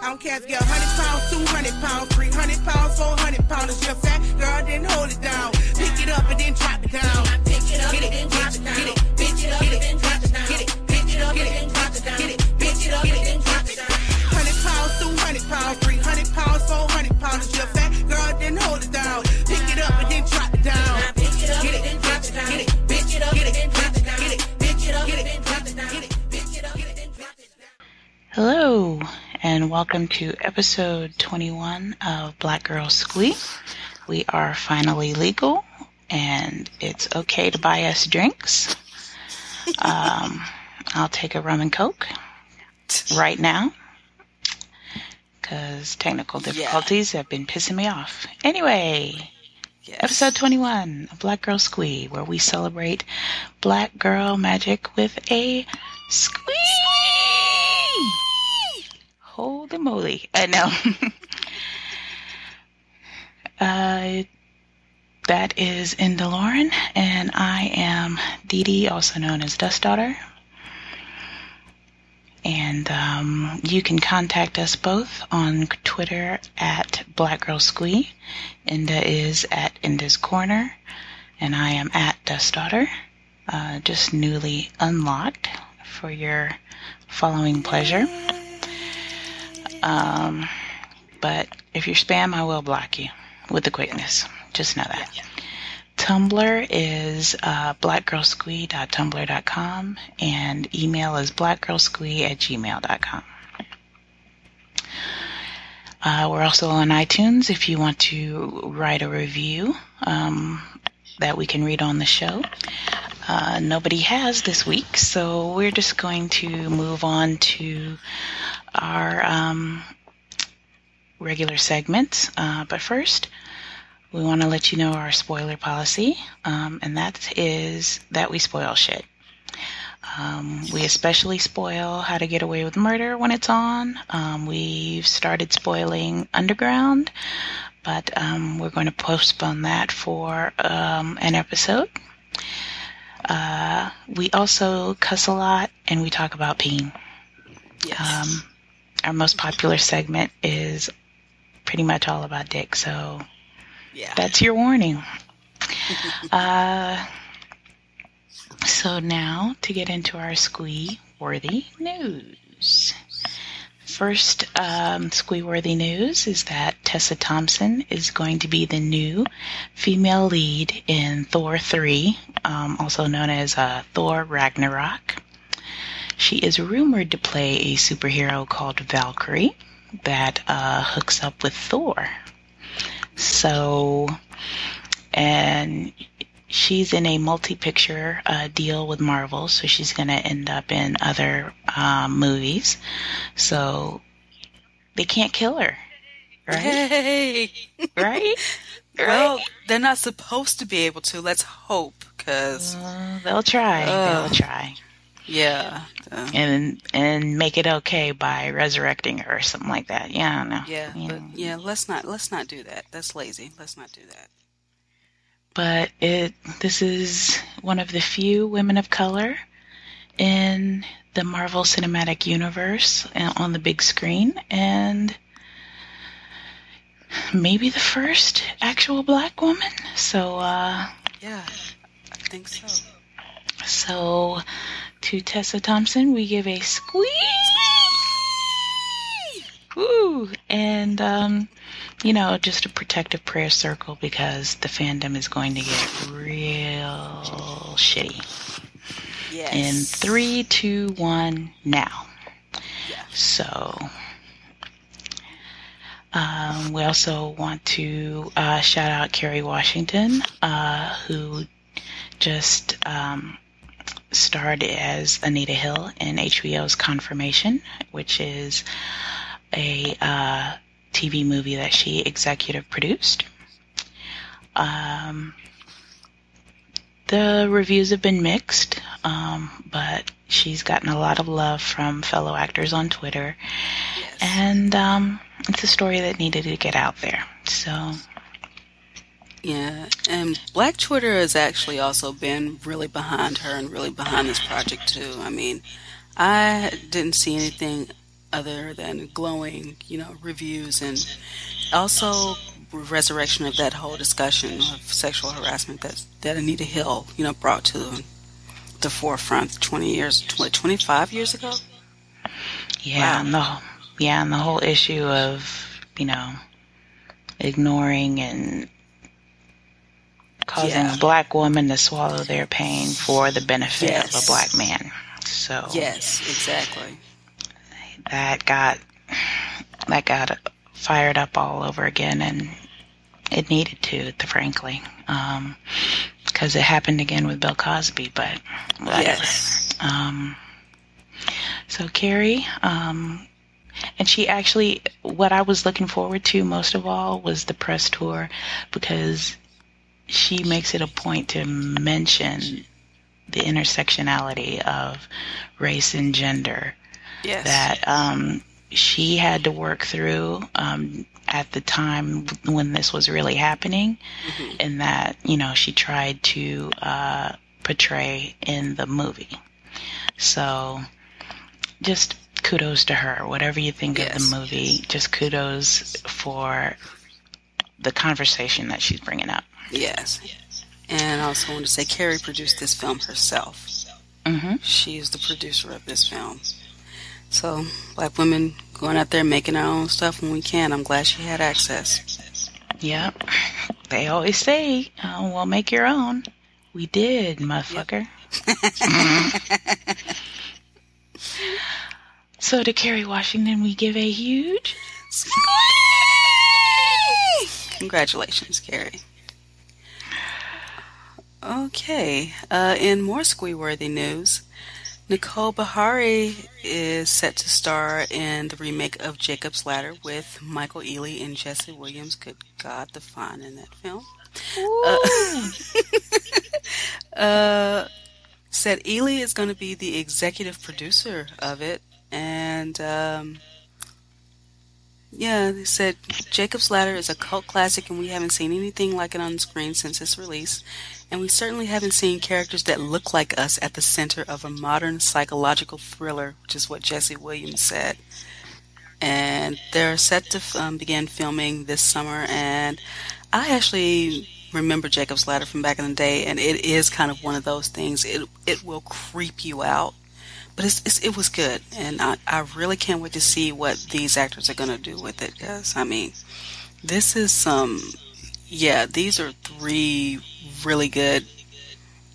I don't care if you're 100 pounds, 200 pounds, 300 pounds, 400 pounds. If you're fat, girl, then hold it down. Pick it up and then drop it down. Pick it up and then drop it down. Get it, bitch it up and then drop it down. Get it, pick it up and then drop it down. Get it, bitch it up and then drop it down. 100 pounds, 200 pounds, 300 pounds, 400 pounds. If you're fat, girl, then hold it down. Pick it up and then drop it down. Pick it up and then drop it down. Get it, bitch it up and then drop it down. Get it, bitch it up and then drop it down. Get it, bitch it up and then drop it down. Hello, and welcome to episode 21 of Black Girl Squee. We are finally legal, and it's okay to buy us drinks. Um, I'll take a rum and coke right now because technical difficulties have been pissing me off. Anyway, Yes. episode 21 of Black Girl Squee, where we celebrate black girl magic with a squee. Holy moly. I know. uh, that is Inda Lauren, and I am Dee Dee, also known as Dust Daughter. And um, you can contact us both on Twitter at Black Girl Squee. Inda is at Inda's Corner, and I am at Dust Daughter, uh, just newly unlocked for your following pleasure. Um, but if you're spam, I will block you with the quickness. Just know that. Tumblr is uh, blackgirlsquee.tumblr.com and email is blackgirlsquee at gmail.com. Uh, we're also on iTunes if you want to write a review um, that we can read on the show. Uh, nobody has this week, so we're just going to move on to our um, regular segments. Uh, but first, we want to let you know our spoiler policy, um, and that is that we spoil shit. Um, we especially spoil How to Get Away with Murder when it's on. Um, we've started spoiling Underground, but um, we're going to postpone that for um, an episode. Uh, we also cuss a lot and we talk about peeing. Yes. Um, our most popular segment is pretty much all about dick, so yeah. that's your warning. uh, so now to get into our squee worthy news. First, um, squee worthy news is that Tessa Thompson is going to be the new female lead in Thor 3, um, also known as uh, Thor Ragnarok. She is rumored to play a superhero called Valkyrie that uh, hooks up with Thor. So, and she's in a multi-picture uh, deal with Marvel, so she's going to end up in other um, movies. So they can't kill her, right? Hey. right? Well, Right? they're not supposed to be able to. Let's hope, because Uh, they'll try. Ugh. They'll try, yeah, uh, and and make it okay by resurrecting her or something like that. Yeah, know. yeah, but yeah. Let's not let's not do that. That's lazy. Let's not do that. but it this is one of the few women of color in the Marvel Cinematic Universe uh, on the big screen and maybe the first actual black woman so uh Yeah, I think so. so to Tessa Thompson we give a squeeze Woo! And um you know, just a protective prayer circle because the fandom is going to get real shitty. Yes. in three, two, one, now. Yeah. So, um, we also want to uh, shout out Kerry Washington, uh, who just um, starred as Anita Hill in HBO's Confirmation, which is a uh, TV movie that she executive produced. Um, the reviews have been mixed, um, but she's gotten a lot of love from fellow actors on Twitter, Yes. and um, it's a story that needed to get out there. So, Yeah, and Black Twitter has actually also been really behind her and really behind this project too. I mean, I didn't see anything other than glowing, you know, reviews and also resurrection of that whole discussion of sexual harassment that that Anita Hill, you know, brought to the forefront 20 years, 20, 25 years ago. Yeah, wow. and the yeah, and the whole issue of you know ignoring and causing yeah. a black woman to swallow their pain for the benefit yes. of a black man. So yes, exactly. That got that got fired up all over again, and it needed to, frankly, because um, it happened again with Bill Cosby. But. Yes. Um, so Kerry, um, and she actually, what I was looking forward to most of all was the press tour because she makes it a point to mention the intersectionality of race and gender. Yes. That um, she had to work through um, at the time when this was really happening, mm-hmm. and that you know she tried to uh, portray in the movie. So, just kudos to her. Whatever you think yes. of the movie, just kudos for the conversation that she's bringing up. Yes. And I also want to say Kerry produced this film herself. Mm-hmm. She is the producer of this film. So, black women going out there making our own stuff when we can. I'm glad she had access. Yep. They always say, oh, well, make your own. We did, motherfucker. Yep. So to Kerry Washington, we give a huge Congratulations, Kerry. Okay, uh, in more squee-worthy news, Nicole Beharie is set to star in the remake of Jacob's Ladder with Michael Ealy and Jesse Williams. Good God, the fun in that film. Uh, uh, said Ealy is going to be the executive producer of it, and um, yeah, they said Jacob's Ladder is a cult classic, and we haven't seen anything like it on screen since its release. And we certainly haven't seen characters that look like us at the center of a modern psychological thriller, which is what Jesse Williams said. And they're set to um, begin filming this summer, and I actually remember Jacob's Ladder from back in the day, and it is kind of one of those things. It it will creep you out but it's, it's, it was good, and I, I really can't wait to see what these actors are going to do with it. Because I mean, this is some, yeah, these are three really good,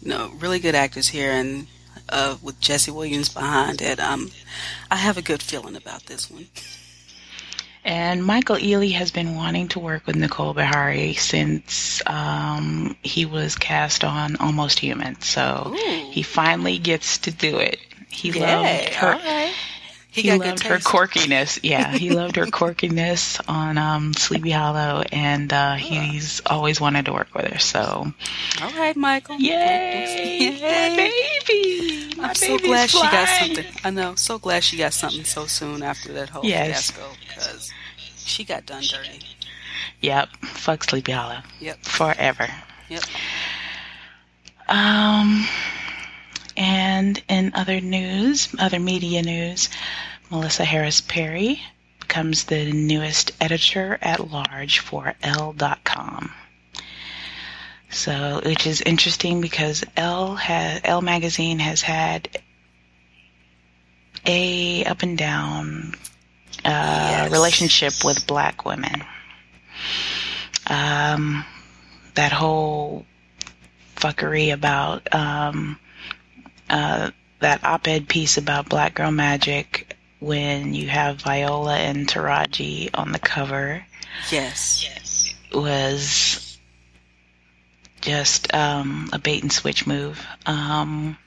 you know, really good actors here, and uh, with Jesse Williams behind it, um, I have a good feeling about this one. And Michael Ealy has been wanting to work with Nicole Beharie since um, he was cast on Almost Human. So Ooh. he finally gets to do it. He loved her. Right. He, he loved her quirkiness. Yeah, he loved her quirkiness on um, Sleepy Hollow, and uh, he's always wanted to work with her. So, all right, Michael. Yay, Yay. baby! My I'm so glad flying. she got something. I know. So glad she got something so soon after that whole yes. fiasco because she got done dirty. Yep. Fuck Sleepy Hollow. Yep. Forever. Yep. Um. And in other news, other media news, Melissa Harris Perry becomes the newest editor at large for Elle.com. So, which is interesting because Elle has Elle magazine has had a up and down uh, yes. relationship with black women. Um, that whole fuckery about um, uh, that op-ed piece about Black Girl Magic when you have Viola and Taraji on the cover. Yes. Yes. Was just um, a bait and switch move. Um,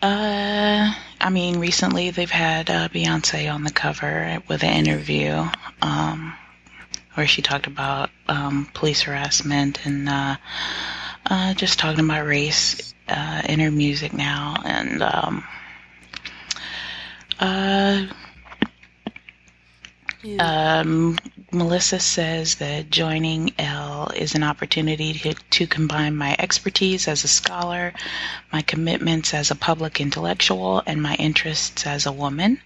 uh, I mean, recently they've had uh, Beyonce on the cover with an interview um, where she talked about um, police harassment and uh, uh, just talking about race uh, in her music now, and um, uh, yeah. um, Melissa says that joining Elle is an opportunity to, to combine my expertise as a scholar, my commitments as a public intellectual, and my interests as a woman.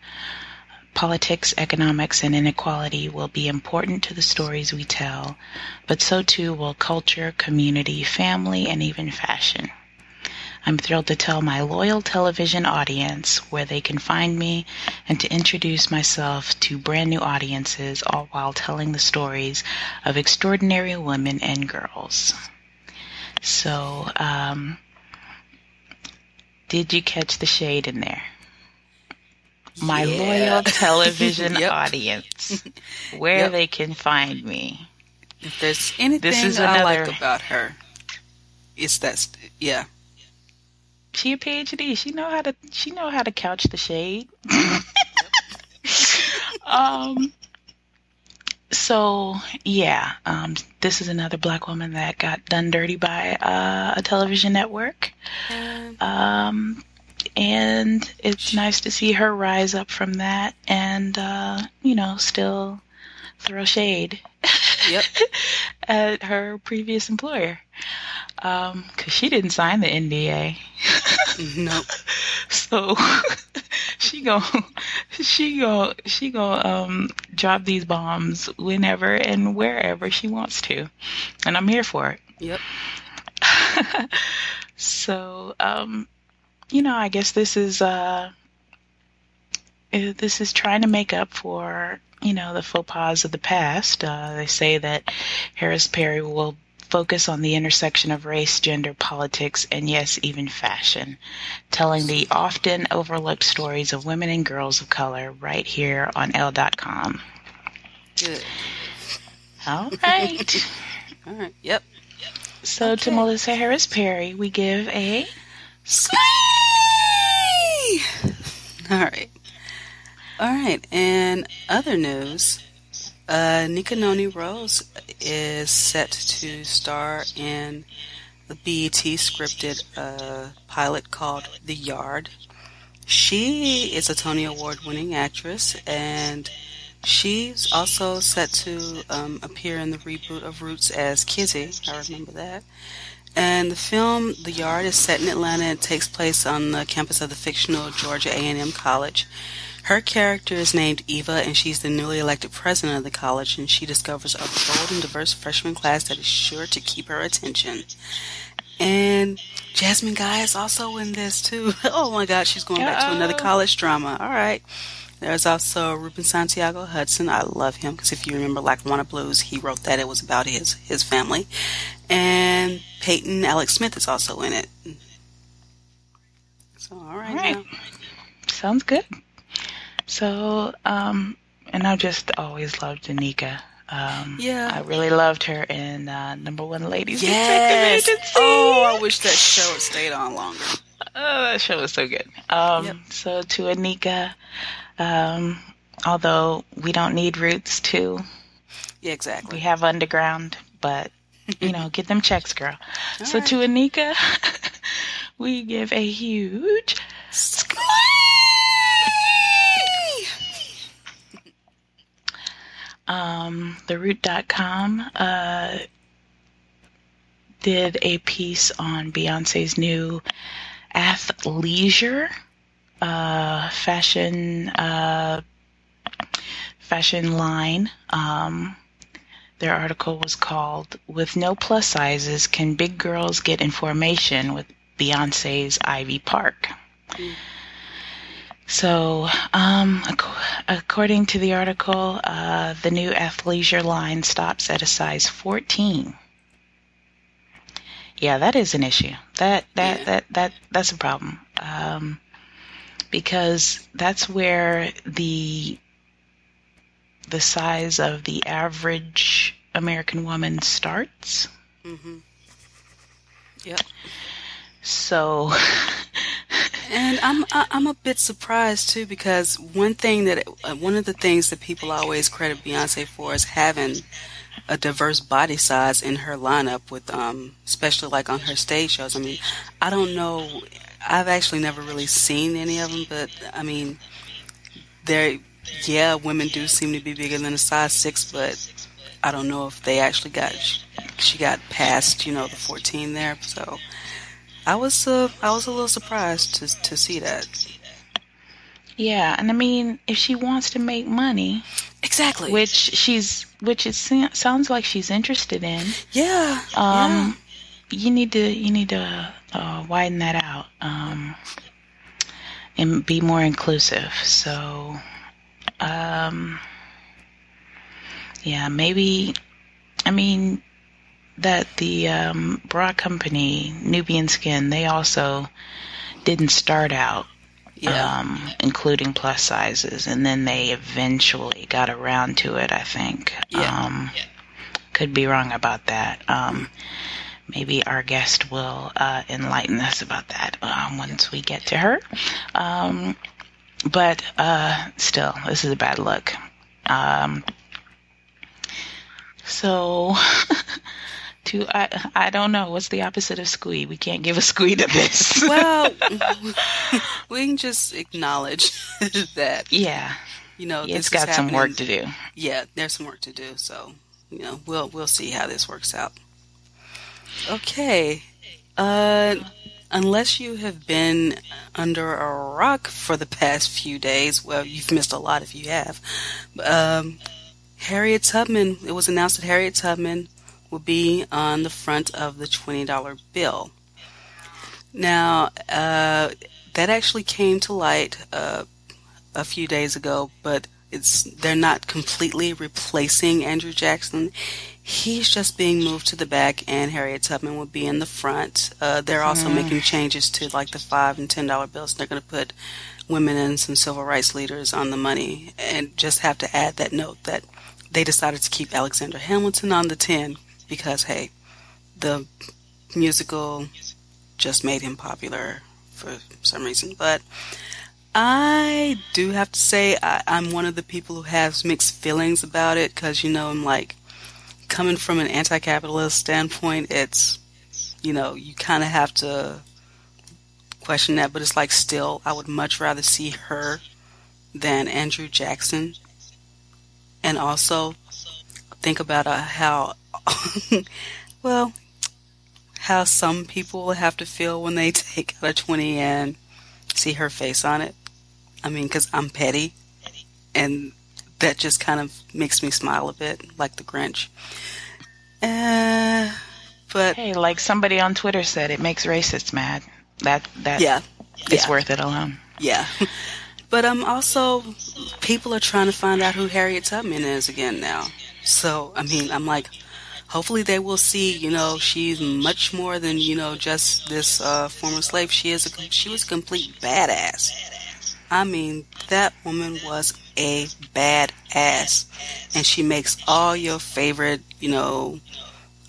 Politics, economics, and inequality will be important to the stories we tell, but so too will culture, community, family, and even fashion. I'm thrilled to tell my loyal television audience where they can find me and to introduce myself to brand new audiences, all while telling the stories of extraordinary women and girls. So, um, did you catch the shade in there? My Yeah. loyal television Yep. audience, where Yep. they can find me. If there's anything this is I like about her, it's that. Yeah. She a PhD. She know how to. She know how to couch the shade. um. So yeah, um, this is another black woman that got done dirty by uh, a television network, And um, and it's nice to see her rise up from that, and uh, you know, still throw shade Yep. at her previous employer, because she didn't sign the NDA. nope. So she go she go she go um drop these bombs whenever and wherever she wants to. And I'm here for it. Yep. So um you know, I guess this is uh uh, this is trying to make up for you know the faux pas of the past. Uh, they say that Harris Perry will focus on the intersection of race, gender, politics, and yes, even fashion, telling the often overlooked stories of women and girls of color right here on Elle.com. Good. All right. All right. Yep. So to Melissa Harris Perry, we give a Slay! All right. All right. And other news, uh, Nika Noni Rose is set to star in the BET scripted uh, pilot called The Yard. She is a Tony Award winning actress and she's also set to um, appear in the reboot of Roots as Kizzy. I remember that. And the film The Yard is set in Atlanta and takes place on the campus of the fictional Georgia A&M College. Her character is named Eva, and she's the newly elected president of the college, and she discovers a bold and diverse freshman class that is sure to keep her attention. And Jasmine Guy is also in this, too. Oh my god, she's going back to another college drama. All right. There's also Ruben Santiago Hudson. I love him because if you remember Lackawanna Blues, he wrote that. It was about his his family. And Peyton Alex Smith is also in it. So all right, All right. now. Sounds good. So, um, and I've just always loved Danica. Um, Yeah. I really loved her in uh, Number One Ladies Yes. Detective Agency. Oh, I wish that show had stayed on longer. Oh, that show was so good. Um, Yep. So to Anika, um, although we don't need roots too, Yeah, exactly. we have underground, but you know, get them checks, girl. so right. to Anika, we give a huge um, theroot.com uh, did a piece on Beyonce's new athleisure uh, fashion uh, fashion line. Um, their article was called "With No Plus Sizes, Can Big Girls Get in Formation with Beyonce's Ivy Park?" So, um, ac- according to the article, uh, the new athleisure line stops at a size 14. Yeah, that is an issue. That that Yeah. that that that's a problem. Um, because that's where the the size of the average American woman starts. hmm Yep. So, And I'm I'm a bit surprised too because one thing that uh, one of the things that people always credit Beyonce for is having a diverse body size in her lineup with um especially like on her stage shows. I mean, I don't know I've actually never really seen any of them, but I mean, they yeah, women do seem to be bigger than a size six, but I don't know if they actually got she got past you know the 14 there. So I was uh, I was a little surprised to to see that. Yeah, and I mean, if she wants to make money, exactly, which she's, which it sounds like she's interested in. Yeah. Um, yeah. you need to you need to uh, widen that out. Um, and be more inclusive. So, um, yeah, maybe. I mean, that the um, bra company Nubian Skin they also didn't start out yeah. um, including plus sizes, and then they eventually got around to it. I think. Yeah. Um, yeah. Could be wrong about that. Um, maybe our guest will uh, enlighten us about that uh, once we get to her. Um, but uh, still, this is a bad look. Um, so to I I don't know what's the opposite of squee. We can't give a squee to this. well, we can just acknowledge that. Yeah, you know, yeah, it's got some work to do. Yeah, there's some work to do. So you know, we'll we'll see how this works out. Okay. Uh, unless you have been under a rock for the past few days, well, you've missed a lot if you have. Um, Harriet Tubman, it was announced that Harriet Tubman will be on the front of the $20 bill. Now, uh, that actually came to light uh, a few days ago, but it's they're not completely replacing Andrew Jackson. He's just being moved to the back, and Harriet Tubman will be in the front. Uh, they're also mm. making changes to like the five and ten dollar bills. They're going to put women and some civil rights leaders on the money, and just have to add that note that they decided to keep Alexander Hamilton on the ten because hey, the musical just made him popular for some reason. But I do have to say I, am one of the people who has mixed feelings about it because you know I'm like coming from an anti-capitalist standpoint. It's you know you kind of have to question that, but it's like still I would much rather see her than Andrew Jackson, and also think about uh, how well how some people will have to feel when they take out a 20 and see her face on it. I mean, because I'm petty, and that just kind of makes me smile a bit, like the Grinch. Uh, but hey, like somebody on Twitter said, it makes racists mad. That that yeah, it's yeah. worth it alone. Yeah. But um, also, people are trying to find out who Harriet Tubman is again now. So, I mean, I'm like, hopefully they will see, you know, she's much more than, you know, just this uh, former slave. She is a, she was a complete badass. I mean, that woman was a badass. And she makes all your favorite, you know,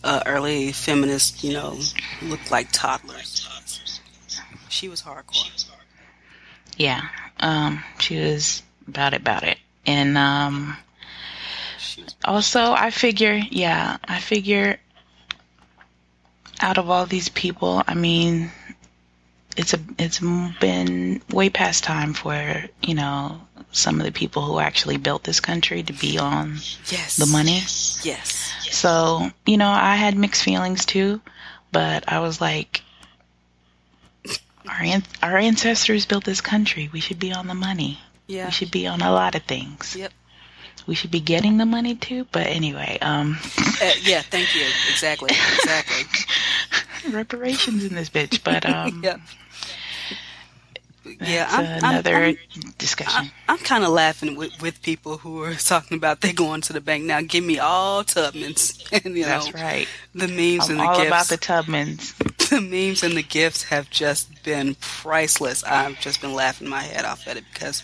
uh, early feminists, you know, look like toddlers. She was hardcore. Yeah. Um, she was about it, about it. And, um, also, I figure, yeah, I figure out of all these people, I mean, it's a it's been way past time for you know some of the people who actually built this country to be on yes. the money. Yes. yes. So you know I had mixed feelings too, but I was like, our an- our ancestors built this country. We should be on the money. Yeah. We should be on a lot of things. Yep. We should be getting the money too, but anyway, um uh, yeah, thank you. Exactly. Exactly. reparations in this bitch, but um yeah yeah, I'm, another I'm, I'm, discussion. I'm, kind of laughing with, with people who are talking about they going to the bank now. Give me all Tubmans, and you That's know, right. The memes I'm and the gifts. all gifts. about the Tubmans. The memes and the gifts have just been priceless. I've just been laughing my head off at it because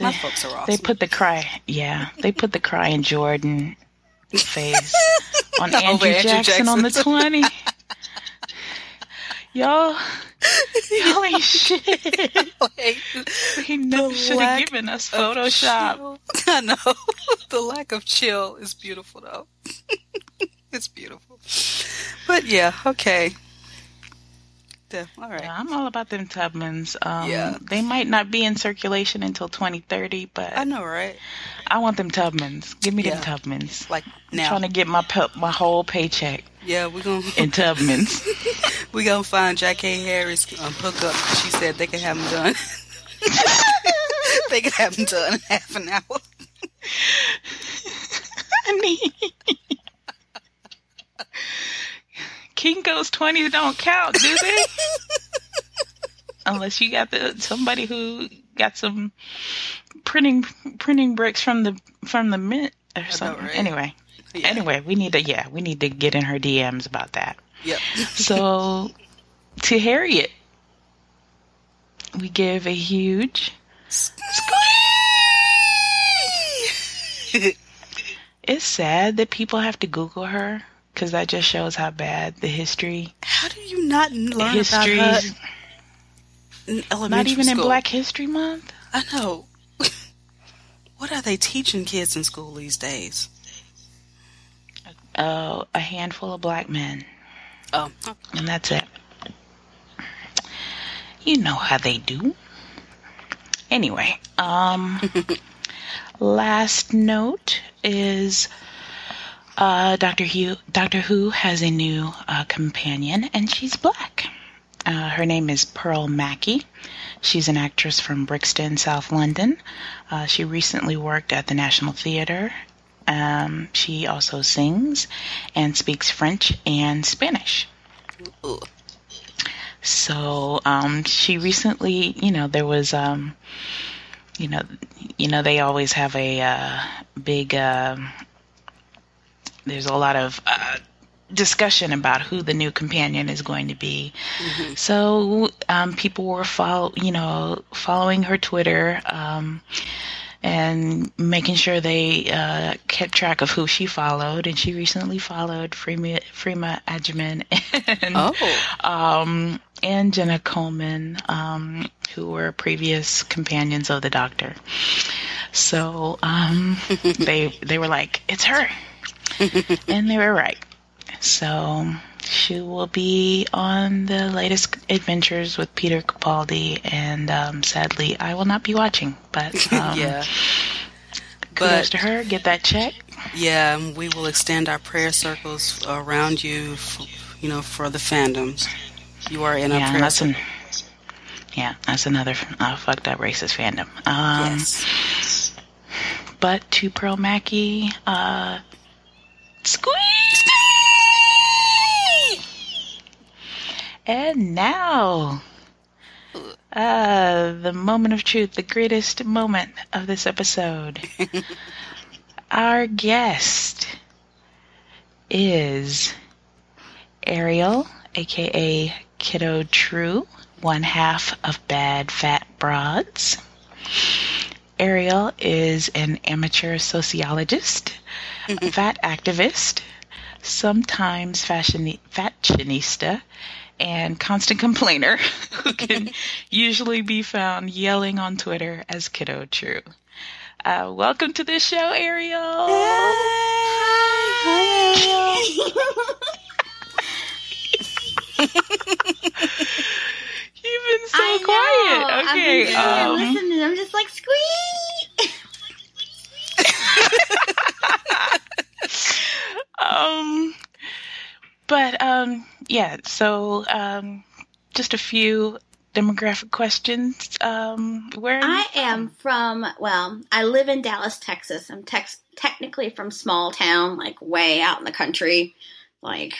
my they, folks are awesome. They put the cry, yeah, they put the Crying Jordan face on Andrew, Andrew Jackson, Jackson on the twenty. Y'all, y'all ain't shit. like, he never should have given us Photoshop. I know. the lack of chill is beautiful, though. it's beautiful. But yeah, okay. All right. Yeah, I'm all about them Tubmans. Um, Yeah. They might not be in circulation until 2030, but I know, right? I want them Tubmans. Give me Yeah. them Tubmans. Like I'm trying to get my pu- my whole paycheck yeah, we're gonna in Tubmans. we gonna find Jackie Harris um, hookup. She said they could have them done. they could have them done in half an hour. Honey. Kinko's 20s don't count, do they? Unless you got the somebody who got some printing printing bricks from the from the mint or something. right? Anyway, Yeah. anyway, we need to yeah, we need to get in her DMs about that. Yep. So to Harriet, we give a huge It's sad that people have to Google her because that just shows how bad the history, How do you not learn history, about her in elementary not even in? Black History Month. I know. what are they teaching kids in school these days? Oh, a handful of black men, Oh, and that's it. You know how they do. Anyway, um, last note is uh, Doctor Who. Doctor Who has a new uh, companion, and she's black. Uh, her name is Pearl Mackie. She's an actress from Brixton, South London. Uh, she recently worked at the National Theatre. Um, she also sings and speaks French and Spanish. So um, she recently, you know, there was, um, you know, you know, they always have a uh, big. There's a lot of uh, discussion about who the new companion is going to be. So um, people were follow, you know, following her Twitter. Um, and making sure they uh, kept track of who she followed, and she recently followed Freema, Freema and Oh. um, and Jenna Coleman, um, who were previous companions of the Doctor. So um, they they were like, "It's her," and they were right. So she will be on the latest adventures with Peter Capaldi, and um, sadly, I will not be watching. But um, yeah. kudos But to her. Get that check. yeah, we will extend our prayer circles around you, f you know, for the fandoms. You are in our yeah, prayer that's an, yeah, that's another uh, fucked up racist fandom. Um, yes. But to Pearl Mackie, uh, squeeze! And now, uh, the moment of truth, the greatest moment of this episode. Our guest is Ariel, aka Kiddo True, one half of Bad Fat Broads. Ariel is an amateur sociologist, a fat activist, sometimes fashion- fashionista, and constant complainer who can usually be found yelling on Twitter as Kiddo True. Uh, welcome to the show, Ariel. You've been so I quiet. know. I've Okay. been um, listening. I'm just like squeak. um but um yeah so um just a few demographic questions um where I am from. Well, I live in Dallas, Texas. I'm tex- technically from small town, like way out in the country, like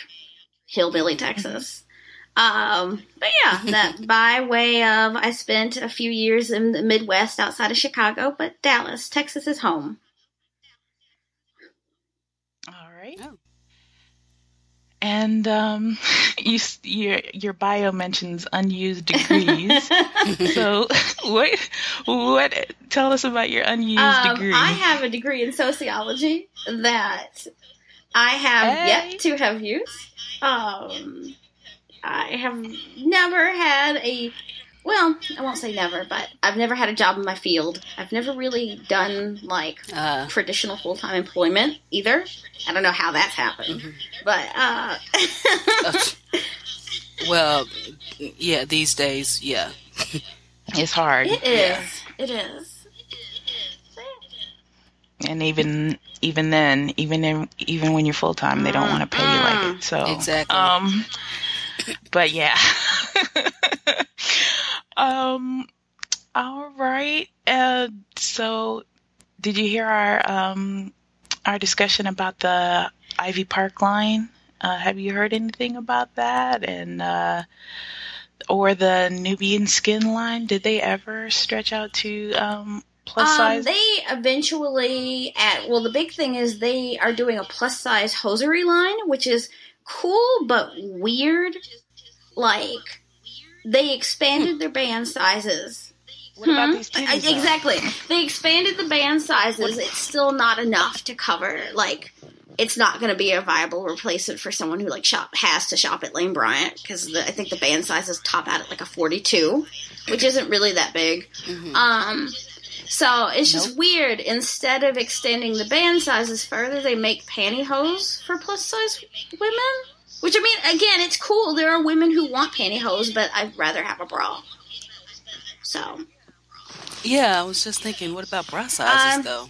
hillbilly Texas. Um, but yeah, that by way of I spent a few years in the Midwest outside of Chicago, but Dallas, Texas is home. all right Oh. and um you your your bio mentions unused degrees so what what tell us about your unused Um, degree I have a degree in sociology that I have Hey. yet to have used. Um, I have never had a, well, I won't say never, but I've never had a job in my field. I've never really done like Uh, traditional full time employment either. I don't know how that's happened, Mhm. but uh, Well, yeah, these days, yeah. It's hard. It is. It is. and even even then, even in, even when you're full time, they don't want to pay you like it. So Exactly. Um, but yeah. um. All right. Uh. So, did you hear our um our discussion about the Ivy Park line? Uh, have you heard anything about that? And uh, or the Nubian skin line? Did they ever stretch out to um plus Um, size? they eventually at well, the big thing is they are doing a plus size hosiery line, which is cool but weird. Like they expanded their band sizes. what about Hmm? these titties? Though? exactly. They expanded the band sizes. It's still not enough to cover like. It's not going to be a viable replacement for someone who like shop has to shop at Lane Bryant because I think the band sizes top out at like a forty-two, which isn't really that big. Mhm. Um, so it's just weird. Instead of extending the band sizes further, they make pantyhose for plus size women. Which I mean, again, it's cool. There are women who want pantyhose, but I'd rather have a bra. So yeah, I was just thinking, what about bra sizes, Um, though?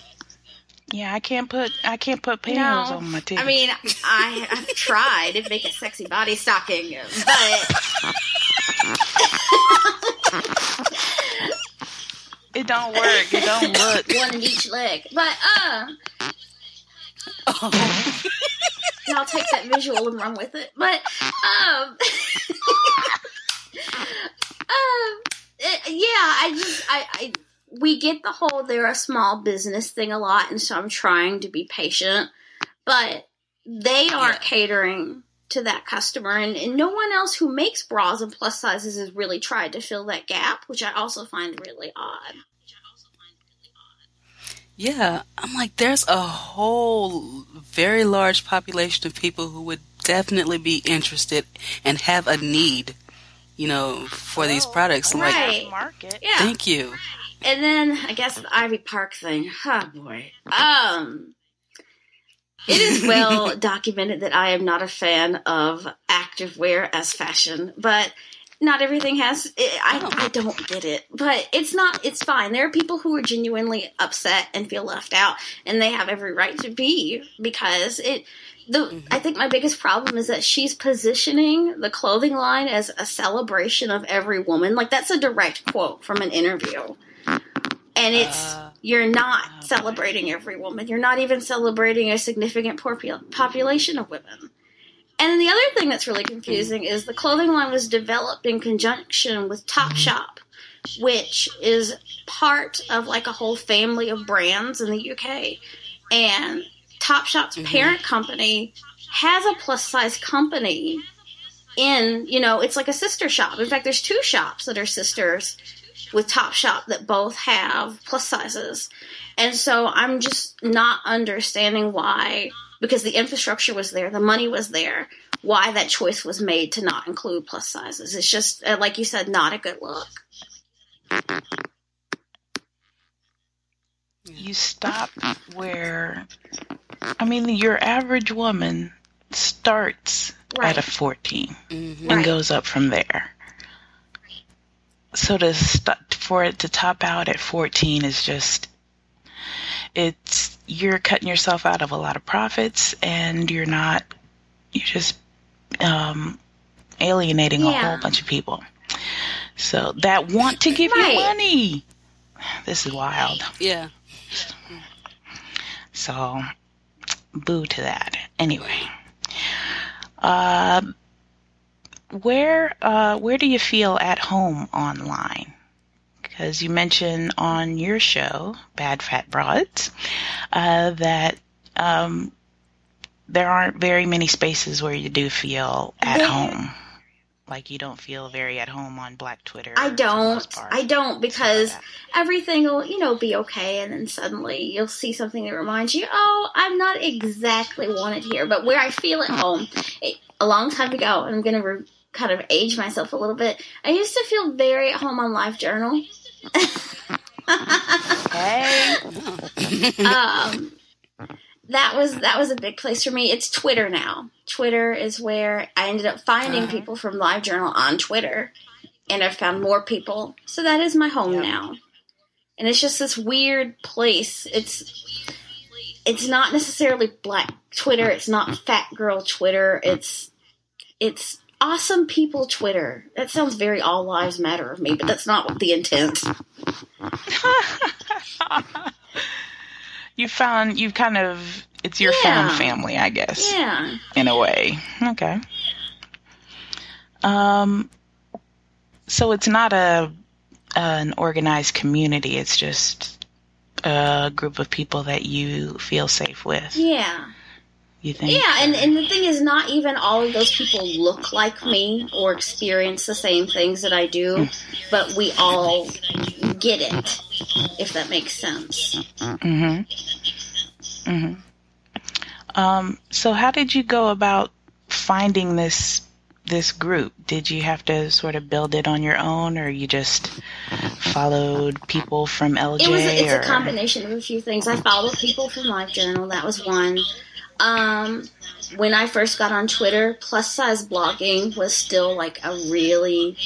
Yeah, I can't put I can't put pantyhose no, on my titties. I mean, I, I've tried to make a sexy body stocking, but it don't work. It don't look. one in each leg. But uh, I'll take that visual and run with it. But um, um, eh, yeah, I just I, I we get the whole they're a small business thing a lot, and so I'm trying to be patient, but they aren't Yeah. catering to that customer and, and no one else who makes bras and plus sizes has really tried to fill that gap which i also find really odd Yeah, I'm like, there's a whole very large population of people who would definitely be interested and have a need, you know, for these Oh, products. I'm like, Right. Market. yeah thank you. And then I guess the Ivy Park thing. Oh boy. Um it is well documented that I am not a fan of activewear as fashion, but not everything has I, I don't get it. But it's not it's fine. There are people who are genuinely upset and feel left out and they have every right to be because it the I think my biggest problem is that she's positioning the clothing line as a celebration of every woman. Like that's a direct quote from an interview. And it's Uh, you're not celebrating every woman. You're not even celebrating a significant porpu- population of women. And then the other thing that's really confusing is the clothing line was developed in conjunction with Topshop, which is part of like a whole family of brands in the UK. And Topshop's Mhm. parent company has a plus size company in, you know, it's like a sister shop. In fact, there's two shops that are sisters with Topshop that both have plus sizes. And so I'm just not understanding why, because the infrastructure was there, the money was there, why that choice was made to not include plus sizes. It's just, uh, like you said, not a good look. You stop where I mean your average woman starts Right. at a 14 mhm. and Right. goes up from there. So to st- for it to top out at 14 is just it's you're cutting yourself out of a lot of profits and you're not you're just um, alienating a whole bunch of people. So that want to give Right. you money. This is wild. Yeah. So, boo to that. Anyway, uh, where uh, where do you feel at home online? Because you mentioned on your show, Bad Fat Broads, uh, that um, there aren't very many spaces where you do feel at There- home. Like you don't feel very at home on Black Twitter. I for the most don't. I don't because Stuff everything will, you know, be okay, and then suddenly you'll see something that reminds you, oh, I'm not exactly wanted here, but where I feel at home. It, a long time ago, and I'm going to re- kind of age myself a little bit. I used to feel very at home on LiveJournal. like that. Hey, um, that was that was a big place for me. It's Twitter now. Twitter is where I ended up finding Uh-huh. people from LiveJournal on Twitter, and I've found more people. So that is my home Yep. now, and it's just this weird place. It's it's not necessarily black Twitter. It's not fat girl Twitter. It's it's awesome people Twitter. That sounds very all lives matter of me, but that's not the intent. you found you've kind of it's your Yeah. found family, I guess, Yeah. in a way. Okay. Um. So it's not a an organized community. It's just a group of people that you feel safe with. Yeah. You think? Yeah, and, and the thing is, not even all of those people look like me or experience the same things that I do, but we all get it, if that makes sense. Mm-hmm. Mm-hmm. Um, so how did you go about finding this this group? Did you have to sort of build it on your own, or you just followed people from LJ? It was it's or... a combination of a few things. I followed people from LiveJournal. that was one. Um, when I first got on Twitter, plus size blogging was still like a really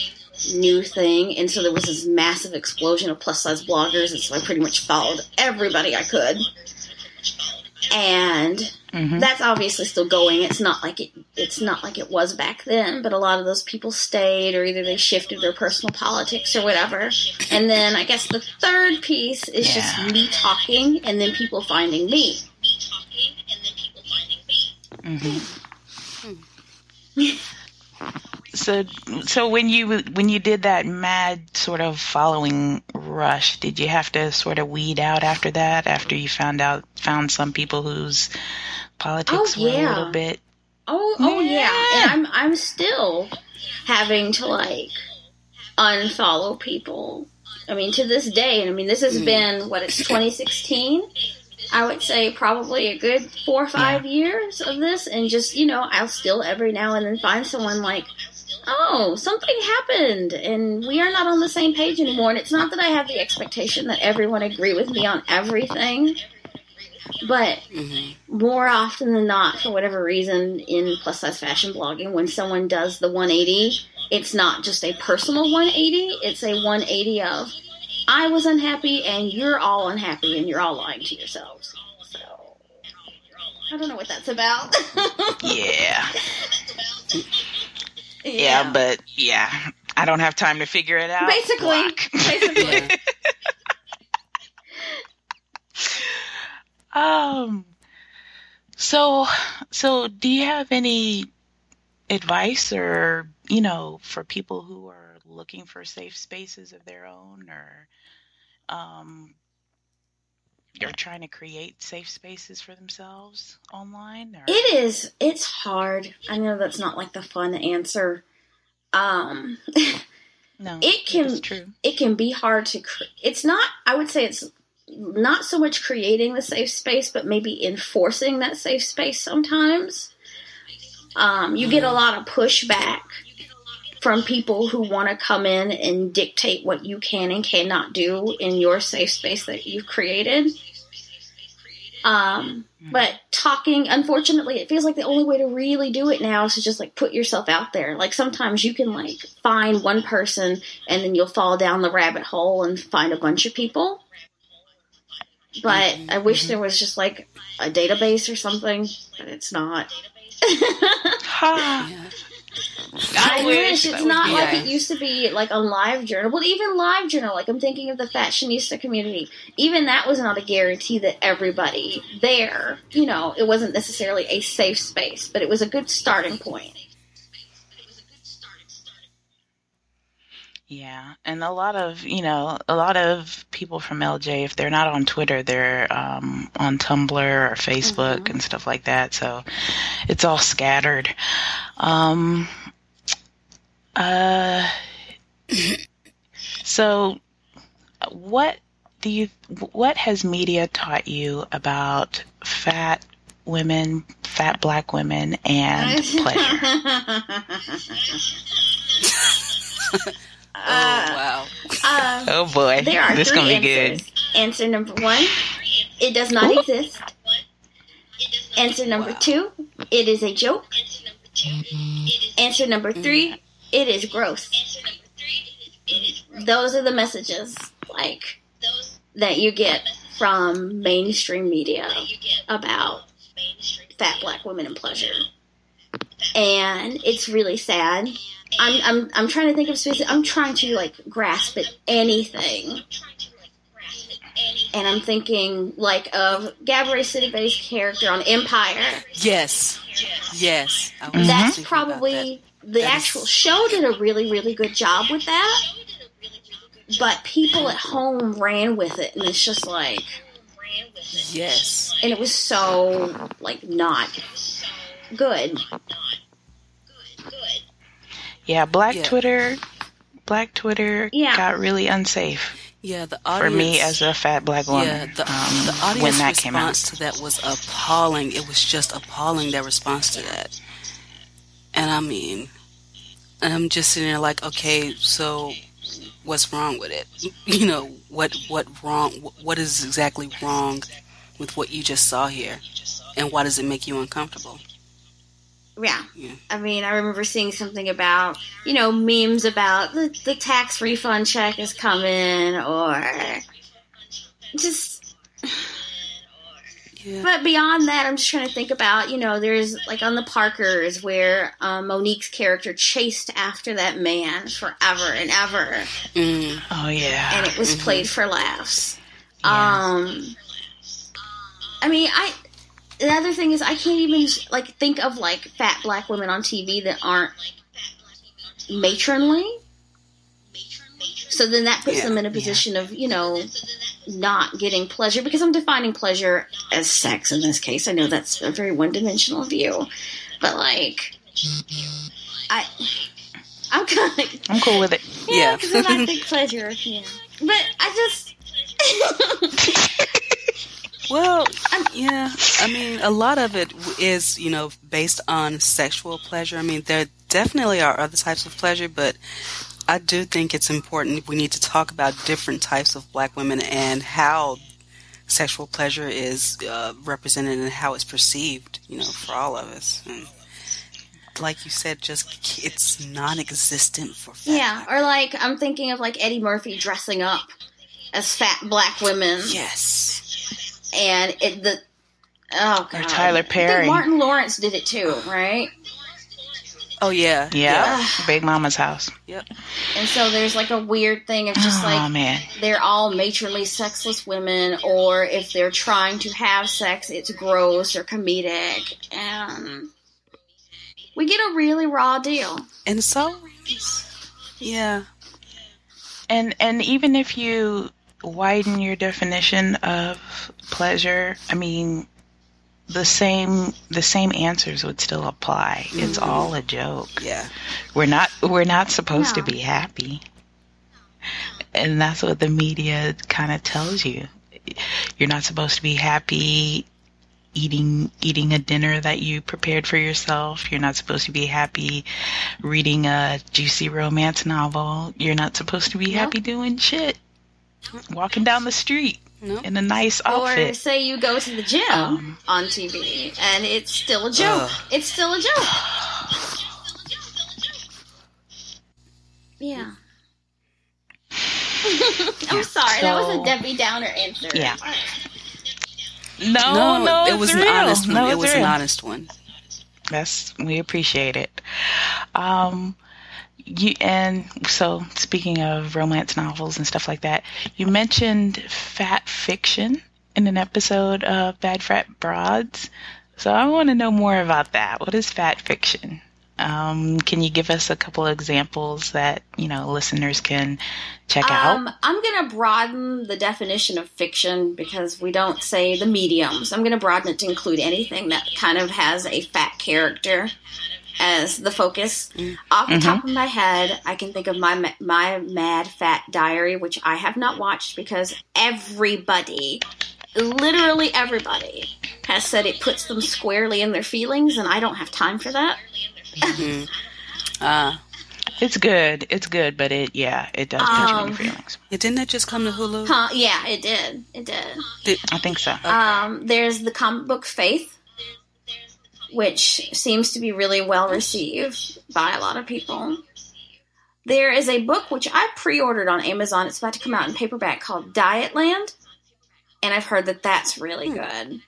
new thing, and so there was this massive explosion of plus size bloggers, and so I pretty much followed everybody I could. And Mhm. that's obviously still going. It's not like it it's not like it was back then, but a lot of those people stayed or either they shifted their personal politics or whatever. And then I guess the third piece is Yeah. just me talking and then people finding me. So, so when you when you did that mad sort of following rush, did you have to sort of weed out after that? After you found out found some people whose politics Oh, were a little bit Oh, oh yeah. Yeah. And I'm I'm still having to like unfollow people. I mean, to this day, and I mean, this has mm. been what it's 2016. I would say probably a good four or five years of this, and just you know, I'll still every now and then find someone like, oh, something happened, and we are not on the same page anymore. And it's not that I have the expectation that everyone agree with me on everything, but mm-hmm. more often than not, for whatever reason, in plus size fashion blogging, when someone does the 180, it's not just a personal 180, it's a 180 of, I was unhappy and you're all unhappy and you're all lying to yourselves. So, I don't know what that's about. yeah. yeah, but yeah, I don't have time to figure it out. Basically, basically. Um. So, so do you have any advice, or you know, for people who are looking for safe spaces of their own, or um, they're trying to create safe spaces for themselves online? Or? It is. It's hard. I know that's not like the fun answer. Um, no, it can- It's true. it can be hard to. Cre- it's not. I would say it's not so much creating the safe space, but maybe enforcing that safe space. Sometimes, um, you get a lot of pushback from people who want to come in and dictate what you can and cannot do in your safe space that you've created. Um, mm-hmm. but talking, unfortunately, it feels like the only way to really do it now is to just like put yourself out there. Like sometimes you can like find one person and then you'll fall down the rabbit hole and find a bunch of people. But mm-hmm. I wish there mm-hmm. was just like a database or something, but it's not. Ha! Yeah. I wish that it's not be like nice. it used to be like a live journal. Well, even live journal, like I'm thinking of the fashionista community. Even that was not a guarantee that everybody there, you know, it wasn't necessarily a safe space, but it was a good starting point. Yeah, and a lot of you know a lot of people from LJ, if they're not on Twitter, they're um, on Tumblr or Facebook and stuff like that. So it's all scattered. Um, uh, so what do you? What has media taught you about fat women, fat black women, and pleasure? oh wow. Uh, Oh boy, there are this three gonna be answers. good. Answer number one: It does not exist. Answer number two, it is a joke. Mm-hmm. Answer number three, it is gross. Those are the messages, like, that you get from mainstream media about fat black women and pleasure. And it's really sad. I'm, I'm, I'm trying to think of specific, I'm trying to, like, grasp at anything and I'm thinking like of Gabourey Sidibe's character on Empire. Yes, yes. I was That's thinking about probably the That is- actual show did a really really good job with that. But people at home ran with it, and it's just like. Yes. and it was so like not good. Yeah, Black Yeah. Twitter, Black Twitter Yeah. got really unsafe Yeah, the audience, for me as a fat black woman. Yeah, the, um, the audience when that came out. response to that was appalling. It was just appalling, their response to that. And I mean, I'm just sitting there like, okay, so what's wrong with it? You know, what what wrong? What is exactly wrong with what you just saw here, and why does it make you uncomfortable? Yeah. Yeah. I mean, I remember seeing something about, you know, memes about the, the tax refund check is coming or just Yeah. But beyond that, I'm just trying to think about, you know, there's like on the Parkers where um, Mo'Nique's character chased after that man forever and ever, Mm, Oh yeah. and it was Mhm. played for laughs. Yeah. Um, I mean, I. The other thing is, I can't even like think of like fat black women on TV that aren't matronly. So then that puts Yeah. them in a position of, you know, not getting pleasure because I'm defining pleasure as sex in this case. I know that's a very one dimensional view, but like, I, I'm kind of I'm cool with it. yeah, Yeah. because then I think pleasure, yeah. But I just, Well, yeah. I mean, a lot of it is, you know, based on sexual pleasure. I mean, there definitely are other types of pleasure, but I do think it's important. We need to talk about different types of black women and how sexual pleasure is uh, represented and how it's perceived, you know, for all of us. And like you said, just it's non-existent for fat yeah, or like I'm thinking of like Eddie Murphy dressing up as fat black women, Yes. And it the oh god, or Tyler I Perry. think Martin Lawrence did it too, right? Oh yeah. Yeah. Big Mama's house. Yep. And so there's like a weird thing of just oh like man. they're all matronly, sexless women, or if they're trying to have sex, it's gross or comedic, and we get a really raw deal. And so, yeah. And and even if you widen your definition of pleasure, I mean the same the same answers would still apply. It's Mhm. all a joke. Yeah. We're not we're not supposed No. to be happy. And that's what the media kind of tells you. You're not supposed to be happy eating eating a dinner that you prepared for yourself. You're not supposed to be happy reading a juicy romance novel. You're not supposed to be No. happy doing shit. Walking down the street No. in a nice outfit. Or say you go to the gym Um, on TV and it's still a joke. Ugh. It's still a joke. Yeah. I'm sorry, that was a Debbie Downer answer. Yeah. No, No, no, it it's was an honest one. No, it was real. an honest one. That's we appreciate it. Um, you and so speaking of romance novels and stuff like that, you mentioned fat fiction in an episode of Bad Fat Broads. So I want to know more about that. What is fat fiction? Um, can you give us a couple of examples that you know listeners can check Um, out? I'm going to broaden the definition of fiction because we don't say the mediums. I'm going to broaden it to include anything that kind of has a fat character as the focus. Off the top of my head, I can think of my my Mad Fat Diary, which I have not watched because everybody, literally everybody, has said it puts them squarely in their feelings, and I don't have time for that. Mhm. Uh, It's good. It's good, but it yeah, it does put you in Um, your feelings. yeah, didn't that just come to Hulu? Huh? Yeah, it did. It did. I think so. Um, there's the comic book Faith. Which seems to be really well received by a lot of people. There is a book which I pre ordered on Amazon. It's about to come out in paperback called Dietland. And I've heard that that's really good.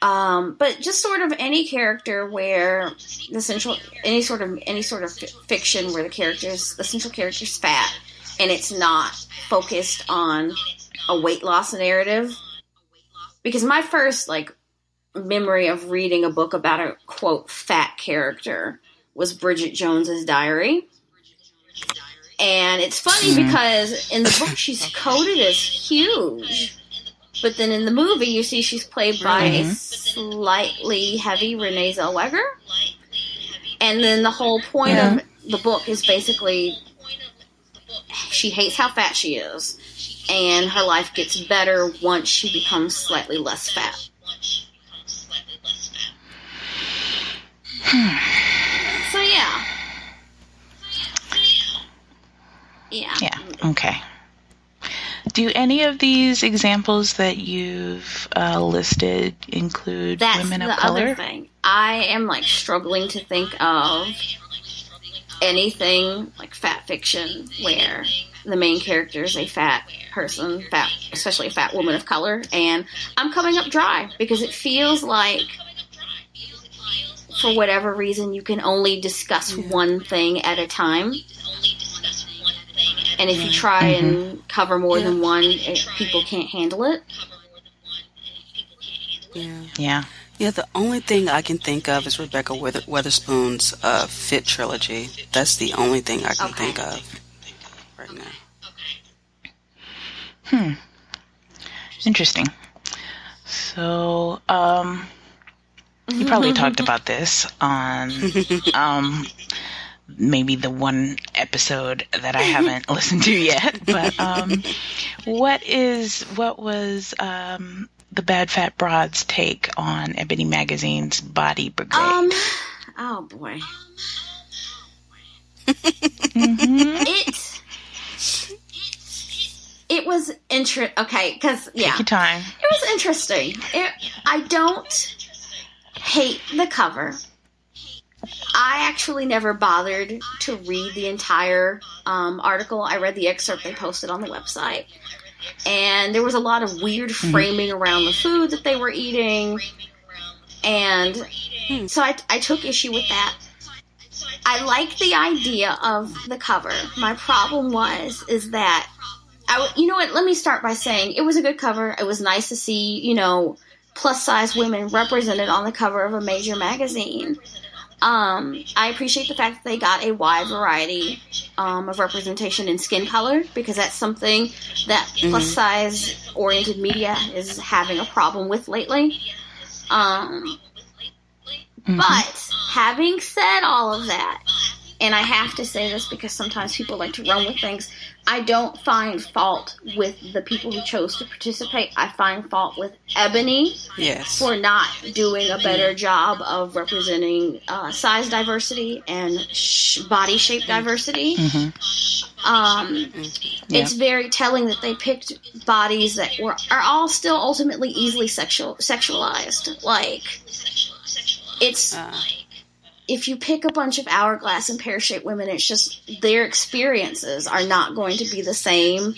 Um, but just sort of any character where the central, any sort of any sort of fi- fiction where the characters, the central character's fat, and it's not focused on a weight loss narrative. Because my first like memory of reading a book about a quote fat character was Bridget Jones's Diary. And it's funny hmm. because in the book she's coded as huge. But then in the movie you see she's played by a mm-hmm. slightly heavy Renee Zellweger. And then the whole point of the book is basically she hates how fat she is. And her life gets better once she becomes slightly less fat. So yeah. Yeah. Yeah. Okay. Do any of these examples that you've uh, listed include That's women the of color? other thing. I am like struggling to think of anything like fat fiction where the main character is a fat person, fat, especially a fat woman of color, and I'm coming up dry because it feels like, for whatever reason, you can only discuss one thing at a time. And if you try and cover more than one, it, people can't handle it. Yeah. Yeah. Yeah, the only thing I can think of is Rebekah Wither- Weatherspoon's uh, Fit trilogy. That's the only thing I can Okay. think of right now. Hmm. Interesting. So, um, you probably talked about this on, um, maybe the one episode that I haven't listened to yet. But um, what is what was um, the Bad Fat Broads' take on Ebony Magazine's Body Brigade? Um, oh boy. Mhm. It it was inter okay because yeah Take your time. it was interesting. It, I don't hate the cover. I actually never bothered to read the entire um, article. I read the excerpt they posted on the website, and there was a lot of weird framing around the food that they were eating, and so I, I took issue with that. I like the idea of the cover. My problem was is that I, you know what? Let me start by saying it was a good cover. It was nice to see, you know, plus size women represented on the cover of a major magazine. Um, I appreciate the fact that they got a wide variety um, of representation in skin color because that's something that plus size oriented media is having a problem with lately. Um, But having said all of that, and I have to say this because sometimes people like to run with things, I don't find fault with the people who chose to participate. I find fault with Ebony Yes. for not doing a better job of representing uh, size diversity and sh- body shape diversity. Um, It's very telling that they picked bodies that were are all still ultimately easily sexual sexualized. Like it's Uh, if you pick a bunch of hourglass and pear shaped women, it's just their experiences are not going to be the same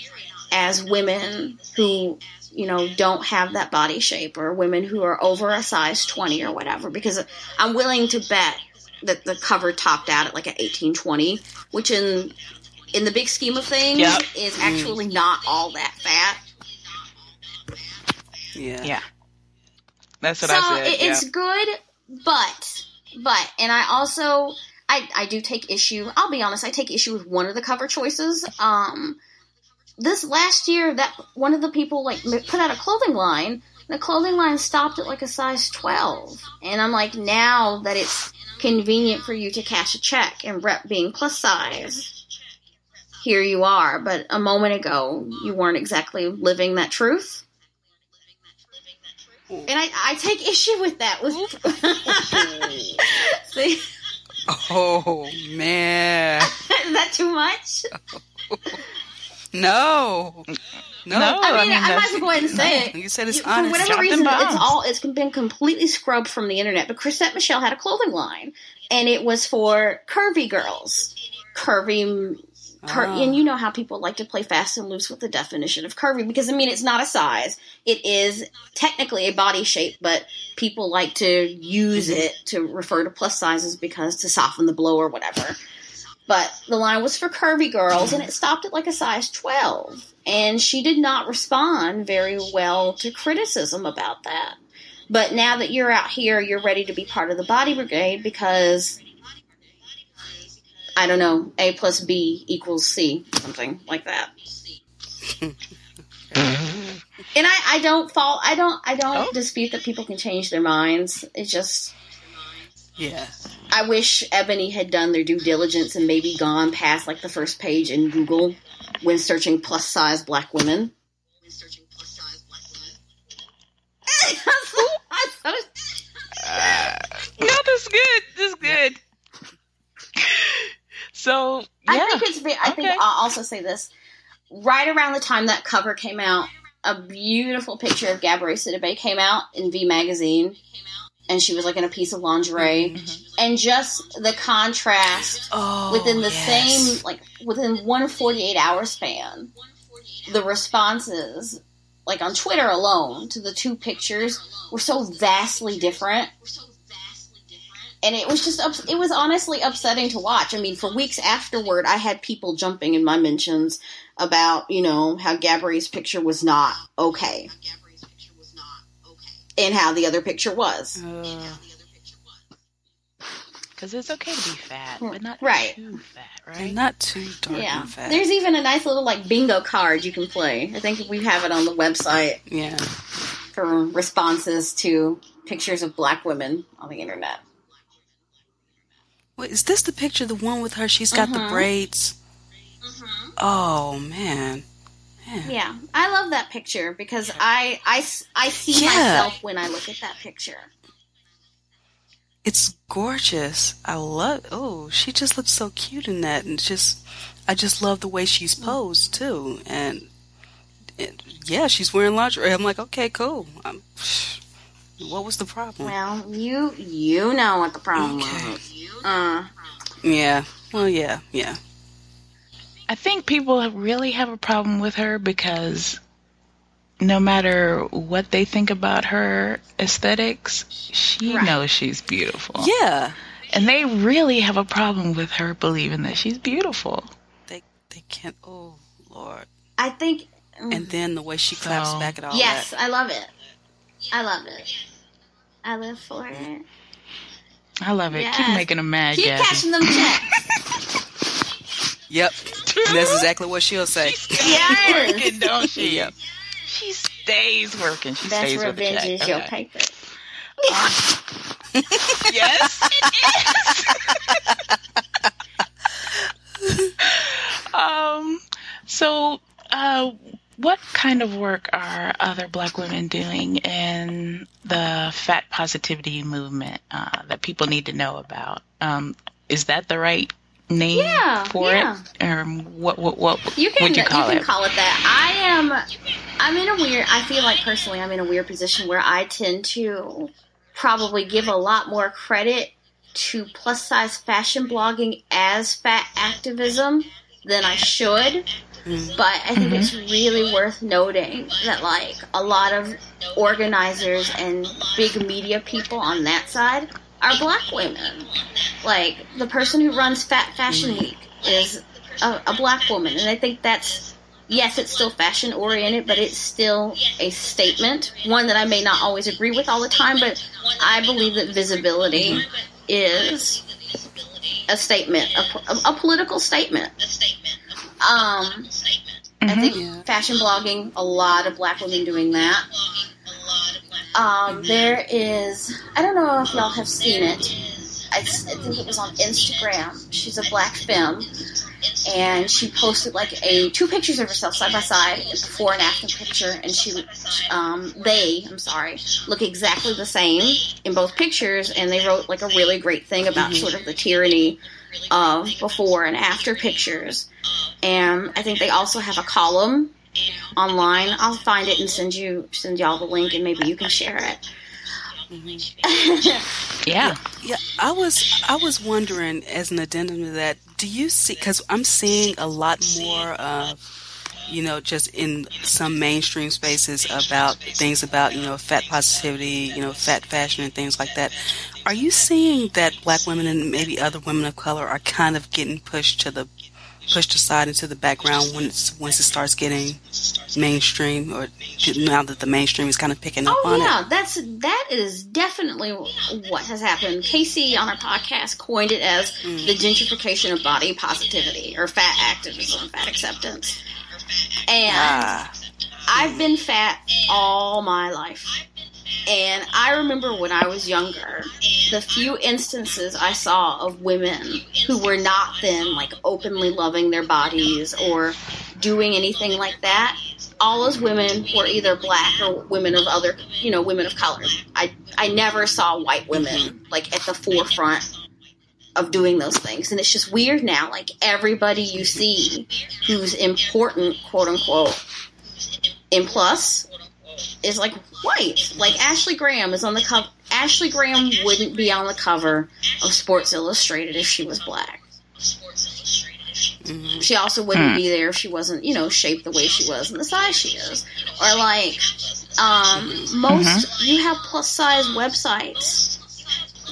as women who, you know, don't have that body shape or women who are over a size 20 or whatever. Because I'm willing to bet that the cover topped out at like an 1820, which in in the big scheme of things Yep. is actually mm. not all that fat. yeah. Yeah. That's what so I said. it, it's yeah. good, but but and I also I I do take issue. I'll be honest, I take issue with one of the cover choices. Um, this last year, that one of the people like put out a clothing line. The clothing line stopped at like a size twelve, and I'm like, now that it's convenient for you to cash a check and rep being plus size, here you are. But a moment ago, you weren't exactly living that truth. And I, I take issue with that. With see, Oh man. is that too much? No. No, No. I mean, mean, I, might as well go ahead and say it. you said it's You- for whatever reason, bombs. it's all it's been completely scrubbed from the internet. But Chrisette Michele had a clothing line, and it was for curvy girls, curvy. Cur- Ah. And you know how people like to play fast and loose with the definition of curvy because I mean it's not a size; it is technically a body shape, but people like to use it to refer to plus sizes because to soften the blow or whatever. But the line was for curvy girls, and it stopped at like a size 12. And she did not respond very well to criticism about that. But now that you're out here, you're ready to be part of the body brigade because, I don't know, A plus B equals C, something like that. and I, I don't fall, I don't, I don't Oh. dispute that people can change their minds. It's just, Yeah. I wish Ebony had done their due diligence and maybe gone past like the first page in Google when searching plus size black women. No, that's good. That's good. So yeah, I think it's. I think I'll also say this. Right around the time that cover came out, a beautiful picture of Gabrielle Sidibe came out in V magazine, and she was like in a piece of lingerie, mm-hmm. and just the contrast Oh, within the yes. same like within one 48 hour span the responses like on twitter alone to the two pictures were so vastly different and it was just ups- it was honestly upsetting to watch i mean for weeks afterward i had people jumping in my mentions about you know how gabrielle's picture was not okay and how the other picture was because it's okay to be fat, but not Right. too fat, right? And not too dark yeah and fat. there's even a nice little like bingo card you can play i think we have it on the website yeah. for responses to pictures of black women on the internet. Wait, is this the picture, the one with her? She's got the Mhm. braids. Oh man. Man. Yeah, I love that picture because I I, s- I see Yeah. myself when I look at that picture. It's gorgeous. I love. Oh, she just looks so cute in that, and just, I just love the way she's posed too. And, and yeah, she's wearing lingerie. I'm like, okay, cool. i what was the problem? Well, you you know what the problem Okay. was. Uh, Yeah. Well, yeah, yeah. I think people really have a problem with her because no matter what they think about her aesthetics, she Right. knows she's beautiful. Yeah. And they really have a problem with her believing that she's beautiful. They they can't. Oh Lord. I think And then the way she claps So- back at all yes, that. I love it. I love it. I live for it. I love it. Keep making them mad, Keep Gabby. cashing them checks. Yep. And that's exactly what she'll say. Yes. working, don't she? Yep. She stays working. She Best stays with the revenge check. is your Okay. paper. Yes, it is. um. So, uh, what kind of work are other Black women doing in the fat positivity movement uh, that people need to know about? Um, is that the right name Yeah, for yeah. it, or what? What? What? You can would you call can it? call it that. I am I'm in a weird I feel like personally I'm in a weird position where I tend to probably give a lot more credit to plus size fashion blogging as fat activism than I should. But I think it's mm-hmm. really worth noting that like a lot of organizers and big media people on that side are black women. Like the person who runs Fat Fashion mm-hmm. Week is a, a black woman, and I think that's yes, it's still fashion oriented, but it's still a statement. One that I may not always agree with all the time, but I believe that visibility is a statement, a, a, a political statement. Um, I think Yeah. fashion blogging, a lot of black women doing that. Um, there is, I don't know if y'all have seen it. I think it was on Instagram. She's a black femme, and she posted like a two pictures of herself side by side, before and after picture, and she, um, they, I'm sorry, look exactly the same in both pictures, and they wrote like a really great thing about sort of the tyranny of before and after pictures. And I think they also have a column online. I'll find it and send you send y'all the link, and maybe you can share it. Yeah. Yeah, I was I was wondering as an addendum to that, do you see cuz I'm seeing a lot more of you know just in some mainstream spaces about things about, you know, fat positivity, you know, fat fashion and things like that. Are you seeing that black women and maybe other women of color are kind of getting pushed to the pushed aside into the background when it's once it starts getting mainstream or now that the mainstream is kind of picking up on it. Oh on yeah, it? that's that is definitely what has happened. Casey on our podcast coined it as the gentrification of body positivity or fat activism, fat acceptance. And Ah, I've been fat all my life. And I remember when I was younger, the few instances I saw of women who were not then like openly loving their bodies or doing anything like that, all those women were either black or women of other, you know, women of color. I I never saw white women like at the forefront of doing those things. And it's just weird now. Like everybody you see who's important, quote unquote, in plus is like white. Like Ashley Graham is on the cover. Ashley Graham wouldn't be on the cover of Sports Illustrated if she was black. mhm. She also wouldn't be there if she wasn't, you know, shaped the way she was and the size she is. Or like, um, most you have plus size websites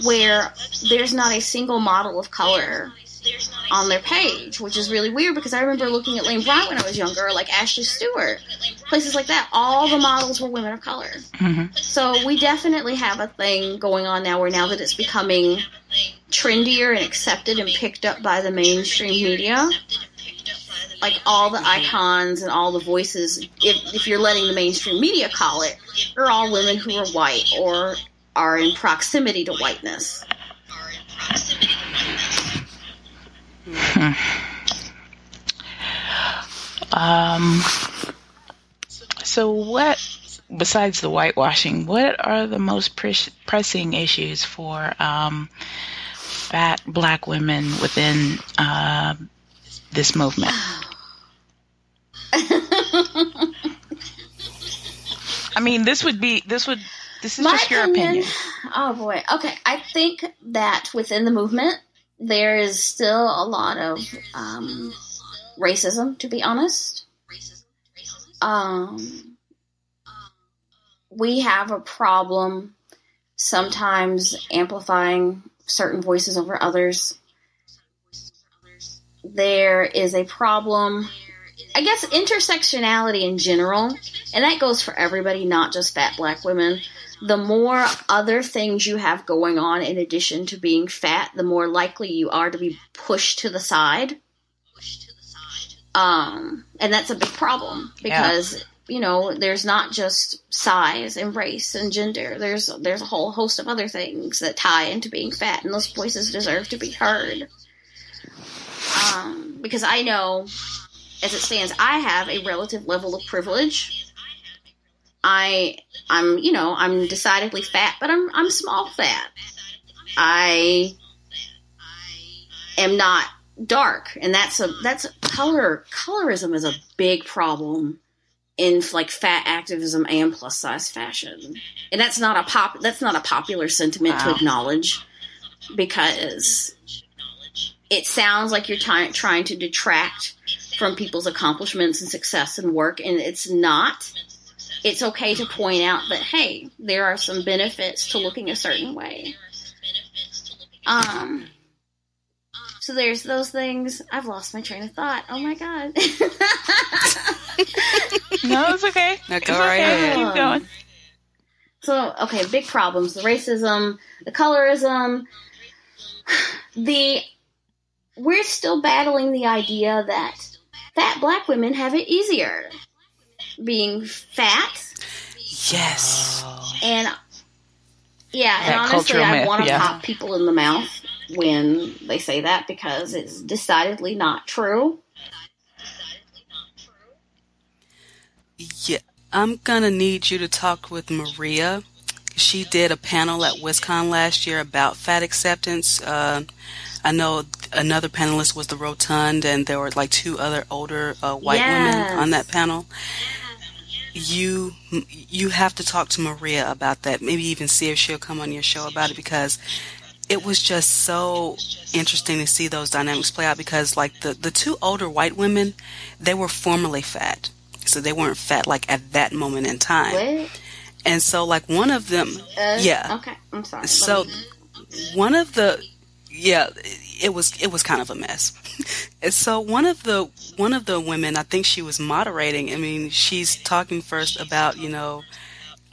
where there's not a single model of color on their page, which is really weird because I remember looking at Lane Bryant when I was younger, like Ashley Stewart, places like that. All the models were women of color. hmm So we definitely have a thing going on now where now that it's becoming trendier and accepted and picked up by the mainstream media, like all the icons and all the voices, if, if you're letting the mainstream media call it, are all women who are white or are in proximity to whiteness. Um, so, what, besides the whitewashing, what are the most pres- pressing issues for um, fat black women within uh, this movement? I mean, this would be, this would, this is just your opinion. Oh boy. Okay. I think that within the movement, there is still a lot of um, racism, to be honest. Um, we have a problem sometimes amplifying certain voices over others. There is a problem, I guess, intersectionality in general, and that goes for everybody, not just fat black women. The more other things you have going on in addition to being fat, the more likely you are to be pushed to the side. Um, and that's a big problem because you know there's not just size and race and gender. There's there's a whole host of other things that tie into being fat, and those voices deserve to be heard. Um, because I know, as it stands, I have a relative level of privilege. I I'm you know I'm decidedly fat, but I'm I'm small fat. I am not dark, and that's a that's color colorism is a big problem in like fat activism and plus size fashion, and that's not a pop that's not a popular sentiment to acknowledge because it sounds like you're trying trying to detract from people's accomplishments and success and work, and it's not. It's okay to point out that hey, there are some benefits to looking a certain way. Um. So there's those things. I've lost my train of thought. Oh my god. No, it's okay. No, It's go right okay. ahead. Keep going. So, okay, big problems. The racism, the colorism, the. We're still battling the idea that fat black women have it easier. Being fat, Yes. and. Yeah, and honestly, I want to yeah. pop people in the mouth when they say that because it's decidedly not true. Yeah, I'm gonna need you to talk with Maria. She did a panel at WisCon last year about fat acceptance. Uh, I know another panelist was the rotund, and there were like two other older uh, white Yes. women on that panel. You you have to talk to Maria about that. Maybe even see if she'll come on your show about it because it was just so interesting to see those dynamics play out. Because like the the two older white women, they were formerly fat, so they weren't fat like at that moment in time. What? And so like one of them, Uh, yeah. Okay, I'm sorry. So one of the yeah, it was it was kind of a mess. and so one of the one of the women, I think she was moderating. I mean, she's talking first about you know,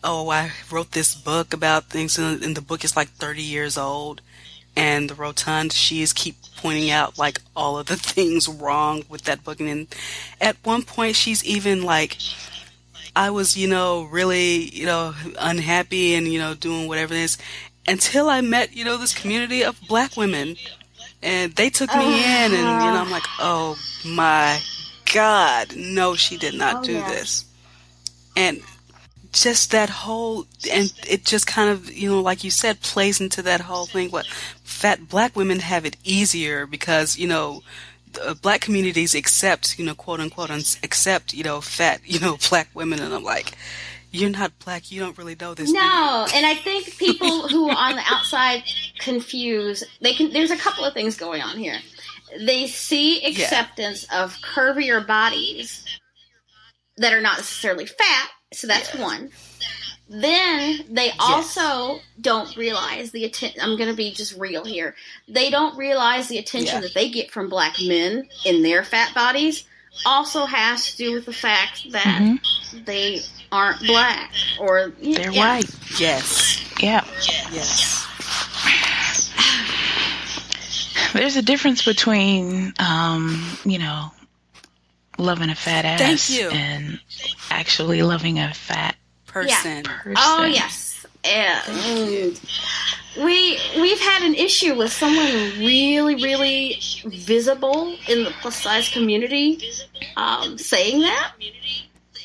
oh, I wrote this book about things, and, the book is like thirty years old. And the rotund, she is keep pointing out like all of the things wrong with that book, and then at one point she's even like. I was, you know, really, you know, unhappy and, you know, doing whatever it is until I met, you know, this community of black women. And they took me in and, you know, I'm like, ah. oh my God, no, she did not Oh, do yeah. this. And just that whole, and it just kind of, you know, like you said, plays into that whole thing. What fat black women have it easier because, you know, uh, black communities accept, you know, quote unquote, accept, you know, fat, you know, black women. And I'm like, you're not black. You don't really know this. do you?" No, and I think people who are on the outside confuse. They can. There's a couple of things going on here. They see acceptance of curvier bodies that are not necessarily fat, so that's one. Then they also don't realize the attention. I'm going to be just real here. They don't realize the attention Yeah. that they get from black men in their fat bodies also has to do with the fact that Mhm. they aren't black or They're yeah. white. Yes. Yeah. Yes. There's a difference between, um, you know, loving a fat ass Thank you. and actually loving a fat Person. person. Oh yes, and we we've had an issue with someone really really visible in the plus size community um, saying that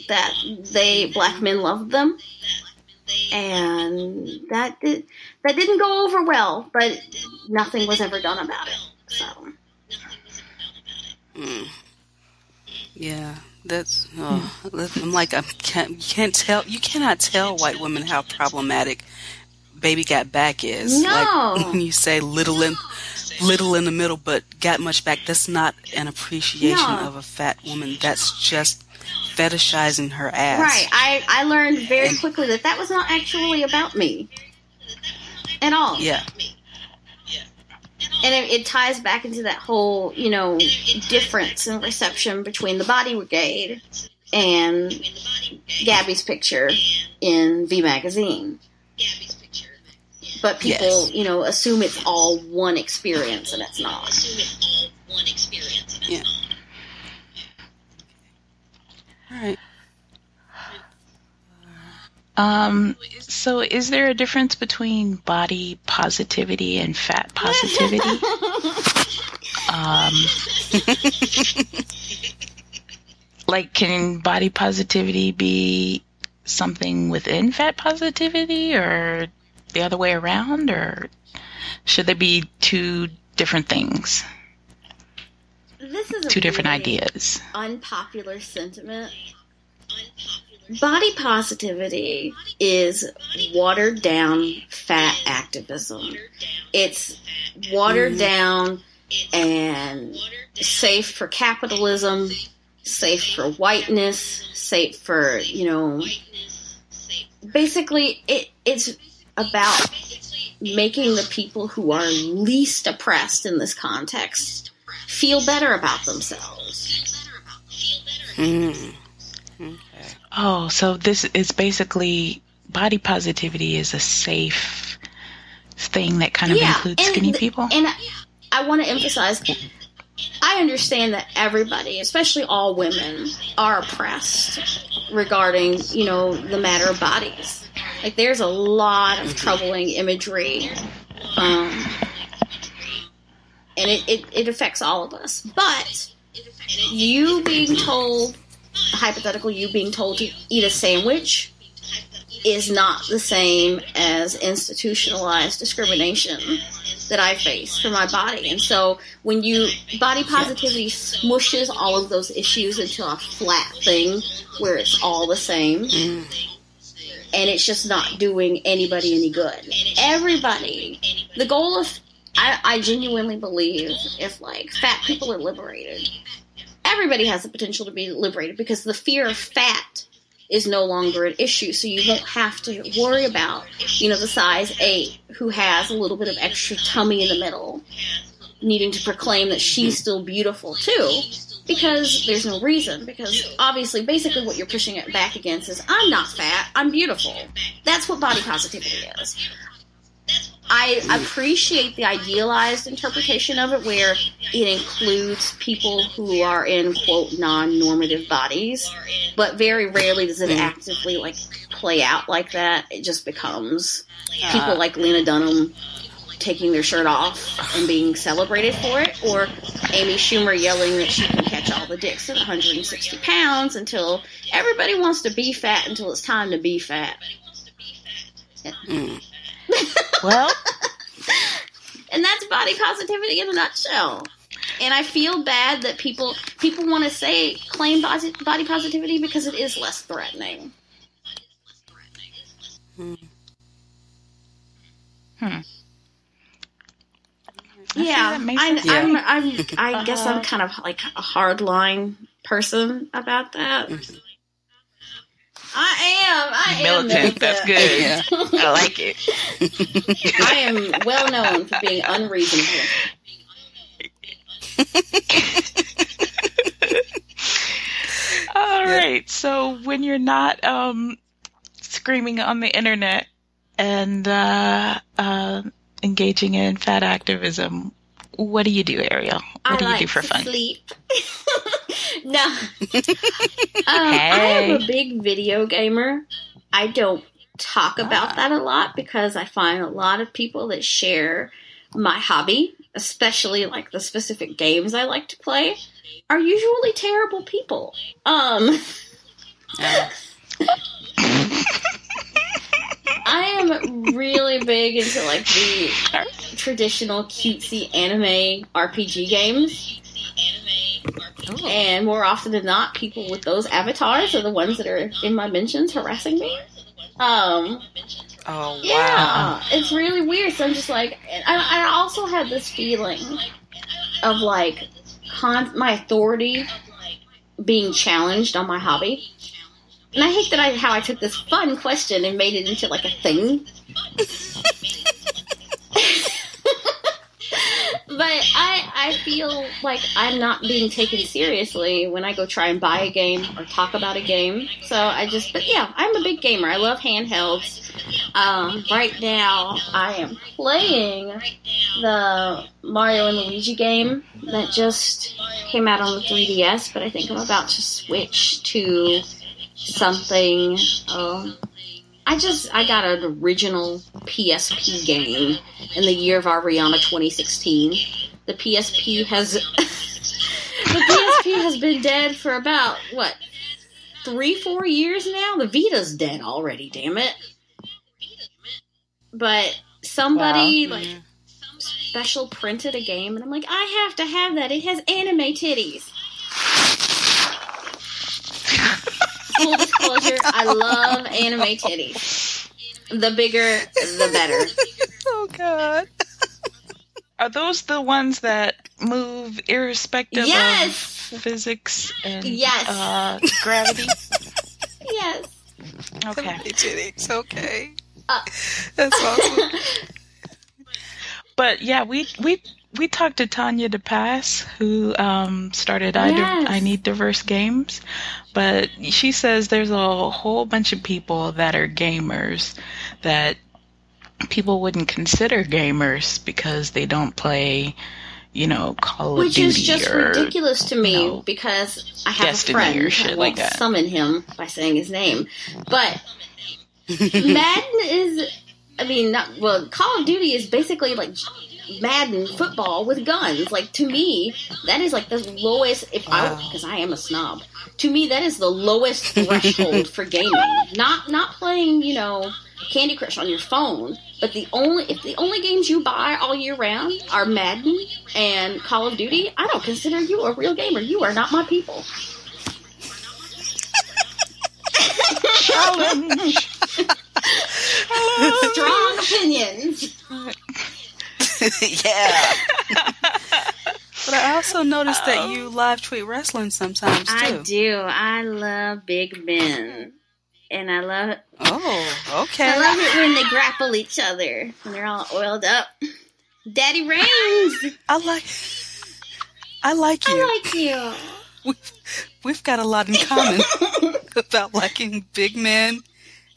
that they black men loved them, and that did, that didn't go over well, but nothing was ever done about it. So Mm. Yeah. That's. Oh, I'm like I can't. You can't tell. You cannot tell white women how problematic "Baby Got Back" is. No. Like when you say "little in, little in the middle," but got much back. That's not an appreciation No. of a fat woman. That's just fetishizing her ass. Right. I, I learned very quickly that that was not actually about me at all. Yeah. And it, it ties back into that whole, you know, difference in reception between the Body Brigade and Gabby's picture in V Magazine. But people, Yes. you know, assume it's all one experience, and it's not. assume it's all one experience, and it's not. Yeah. All right. Um, so is there a difference between body positivity and fat positivity? um, like, can body positivity be something within fat positivity or the other way around? Or should they be two different things, This is a two different really ideas? unpopular sentiment. Body positivity is watered down fat activism. It's watered mm. down and safe for capitalism, safe for whiteness, safe for, you know, basically it it's about making the people who are least oppressed in this context feel better about themselves. Mm. Oh, so this is basically body positivity is a safe thing that kind of includes and skinny the- people. And I, I want to emphasize, I understand that everybody, especially all women, are oppressed regarding, you know, the matter of bodies. Like, there's a lot of troubling imagery, um, and it, it, it affects all of us. But you being told, hypothetical, you being told to eat a sandwich is not the same as institutionalized discrimination that I face for my body. And so when you body positivity smushes all of those issues into a flat thing where it's all the same and it's just not doing anybody any good. Everybody, the goal of I, I genuinely believe if like fat people are liberated, everybody has the potential to be liberated because the fear of fat is no longer an issue. So you won't have to worry about, you know, the size eight who has a little bit of extra tummy in the middle needing to proclaim that she's still beautiful too. Because there's no reason. Because obviously, basically, what you're pushing it back against is I'm not fat, I'm beautiful. That's what body positivity is. I appreciate the idealized interpretation of it where it includes people who are in quote non-normative bodies, but very rarely does it mm-hmm. actively like play out like that. It just becomes people like Lena Dunham taking their shirt off and being celebrated for it, or Amy Schumer yelling that she can catch all the dicks at 160 pounds until everybody wants to be fat until it's time to be fat. Well, and that's body positivity in a nutshell. And I feel bad that people people want to say claim body, body positivity because it is less threatening. hmm. Yeah, that makes I'm, sense. I'm, I'm, I guess I'm kind of like a hardline person about that. I am. I am militant. That's good. Yeah. I like it. I am well known for being unreasonable. All right. So when you're not um, screaming on the internet and uh, uh, engaging in fat activism, what do you do, Ariel? What I do you like do for fun? sleep. no, um, I am a big video gamer. I don't talk about that a lot because I find a lot of people that share my hobby, especially like the specific games I like to play, are usually terrible people. Um, I am really big into like the traditional cutesy anime RPG games. And more often than not, people with those avatars are the ones that are in my mentions harassing me. Um, Oh wow. yeah, it's really weird. So I'm just like, I, I also had this feeling of like con- my authority being challenged on my hobby. And I hate that I how I took this fun question and made it into like a thing. but I I feel like I'm not being taken seriously when I go try and buy a game or talk about a game. So I just but yeah, I'm a big gamer. I love handhelds. Um, right now I am playing the Mario and Luigi game that just came out on the 3DS, but I think I'm about to switch to something um, I just I got an original PSP game in the year of our Rihanna 2016. The PSP has the PSP has been dead for about what three four years now. The Vita's dead already. Damn it! But somebody like special printed a game, and I'm like, I have to have that. It has anime titties. Full disclosure, I love anime titties. The bigger, the better. Oh god. Are those the ones that move irrespective Yes! of physics and Yes. uh, gravity? Yes. Okay. Titties, okay. Uh. That's awesome. But yeah, we we we talked to Tanya DePass, who um, started I, Yes. I Need Diverse Games, but she says there's a whole bunch of people that are gamers that people wouldn't consider gamers because they don't play, you know, Call of Duty. Which is just or ridiculous to me you know, because I have Destiny a friend. or shit I won't that. summon him by saying his name, but Madden is. I mean, not well. Call of Duty is basically like Madden football with guns. Like to me, that is like the lowest. If I because I am a snob, to me that is the lowest threshold for gaming. Not not playing, you know, Candy Crush on your phone. But the only if the only games you buy all year round are Madden and Call of Duty, I don't consider you a real gamer. You are not my people. Challenge. Strong opinions. yeah. but I also noticed that oh. you live tweet wrestling sometimes too. I do. I love big men. And I love Oh, okay. I love it when they grapple each other when they're all oiled up. Daddy Reigns, I like. I like you. I like you. we've, we've got a lot in common about liking big men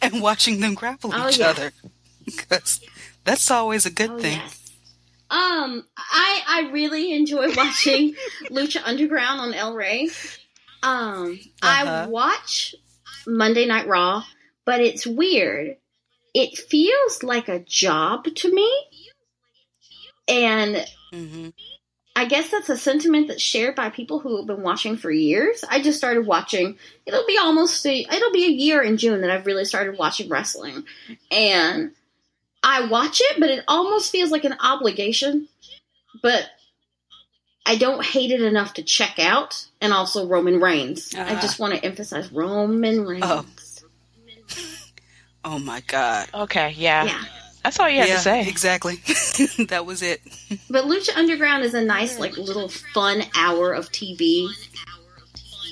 and watching them grapple Oh, each yeah. other. Because that's always a good Oh, thing. yes. Um, I I really enjoy watching Lucha Underground on El Rey. Um, I Uh-huh. watch Monday Night Raw, but it's weird. It feels like a job to me, and hmm I guess that's a sentiment that's shared by people who have been watching for years. I just started watching. It'll be almost a, it'll be a year in June that I've really started watching wrestling, and I watch it, but it almost feels like an obligation. But I don't hate it enough to check out. And also Roman Reigns. I Ah. just want to emphasize Roman Reigns. Oh. Oh my God. Okay, yeah. Yeah. That's all you had yeah, to say. exactly. that was it. But Lucha Underground is a nice, like, little fun hour of TV.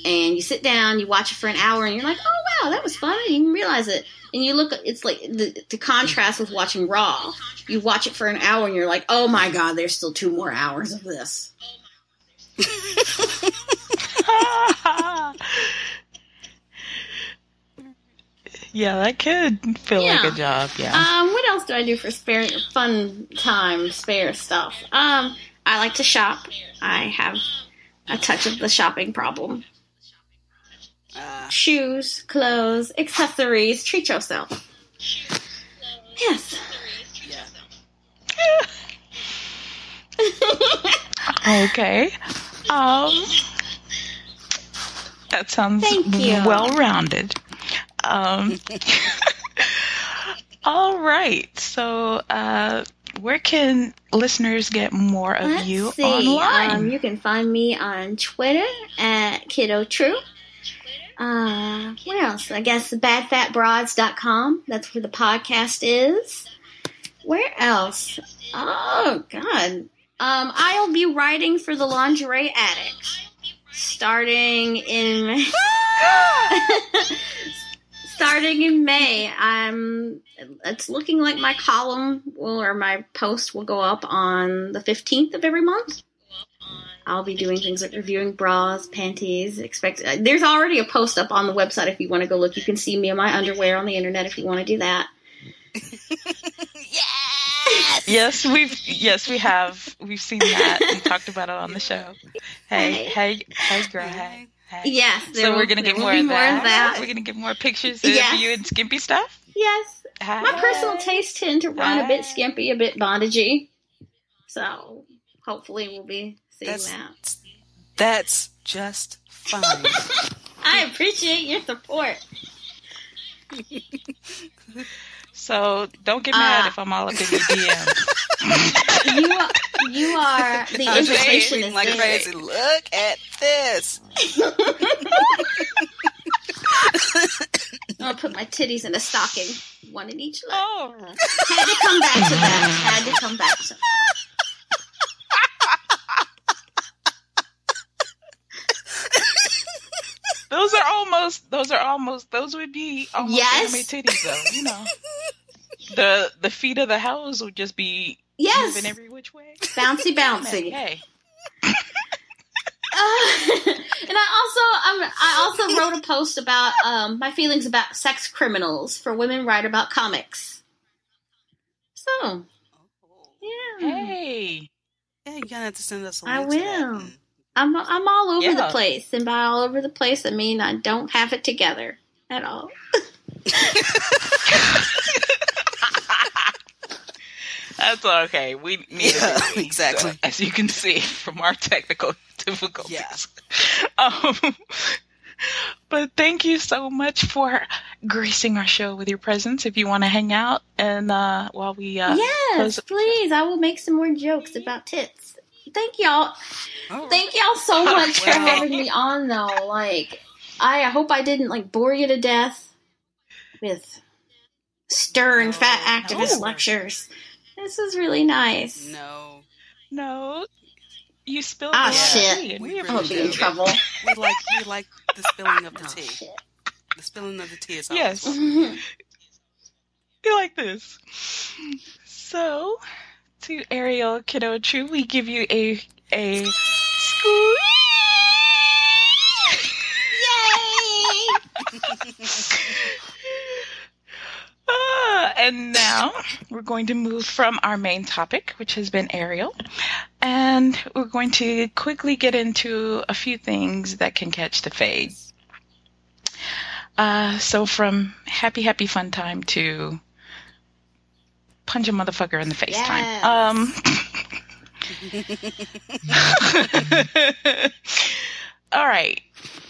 And you sit down, you watch it for an hour, and you're like, oh, wow, that was fun. I didn't even realize it. And you look, it's like the, the contrast with watching Raw. You watch it for an hour, and you're like, oh my god, there's still two more hours of this. yeah, that could feel like a job. Yeah. Um, what else do I do for spare fun time, spare stuff? Um, I like to shop. I have a touch of the shopping problem. Uh, Shoes, clothes, accessories. Treat yourself. Yes. okay. Um, that sounds Thank you. well rounded. Um, all right. So, uh, where can listeners get more of Let's you see. online? Um, you can find me on Twitter at Kiddo True. Uh, what else? I guess badfatbroads.com. That's where the podcast is. Where else? Oh, God. Um, I'll be writing for the Lingerie Addict starting in starting in May. I'm. It's looking like my column will or my post will go up on the fifteenth of every month. I'll be doing things like reviewing bras, panties. Expect uh, there's already a post up on the website if you want to go look. You can see me in my underwear on the internet if you want to do that. yes, we've yes we have we've seen that. We talked about it on the show. Hey, hey, hey, girl, hey. hey. Yes, So will- we're gonna get more of more that. of that. We're gonna get more pictures of Yes. you and skimpy stuff. Yes, my personal tastes tend to run a bit skimpy, a bit bondagey. So hopefully we'll be seeing That's- that. that's just fine. I appreciate your support. So don't get mad Ah. if I'm all up in your DM. You are, you are the I was just invitation is like there. crazy. Look at this. I'll put my titties in a stocking, one in each leg. oh, Had to come back to that. Had to come back to. Those are almost those are almost those would be almost Yes. anime titties though. You know, the the feet of the house would just be Yes, moving every which way. bouncy, bouncy. Hey, Uh, and I also um, I also wrote a post about um, my feelings about sex criminals for women write about comics. So yeah, hey, Yeah, you're gonna have to send us A link to that. will. I'm I'm all over the place, and by all over the place, I mean I don't have it together at all. That's okay. We need Yeah, it, exactly. as you can see from our technical difficulties. Yeah. Um, but thank you so much for gracing our show with your presence. If you want to hang out and uh, while we uh, yes, close- please. I will make some more jokes about tits. Thank y'all. All right. Thank y'all so much for having me on, though. Like, I hope I didn't like bore you to death with stern, fat activist no. lectures. This was really nice. No, no, you spilled Ah, the shit. We we I'm gonna be in trouble. we like we like the spilling of the Oh, tea. shit. The spilling of the tea is Yes. You like this. So, to Ariel Kinochu, we give you a a squeeze. Ah, and now we're going to move from our main topic, which has been Ariel, and we're going to quickly get into a few things that can catch the fade. Uh, so from happy, happy fun time to punch a motherfucker in the face Yes. time. Um, all right.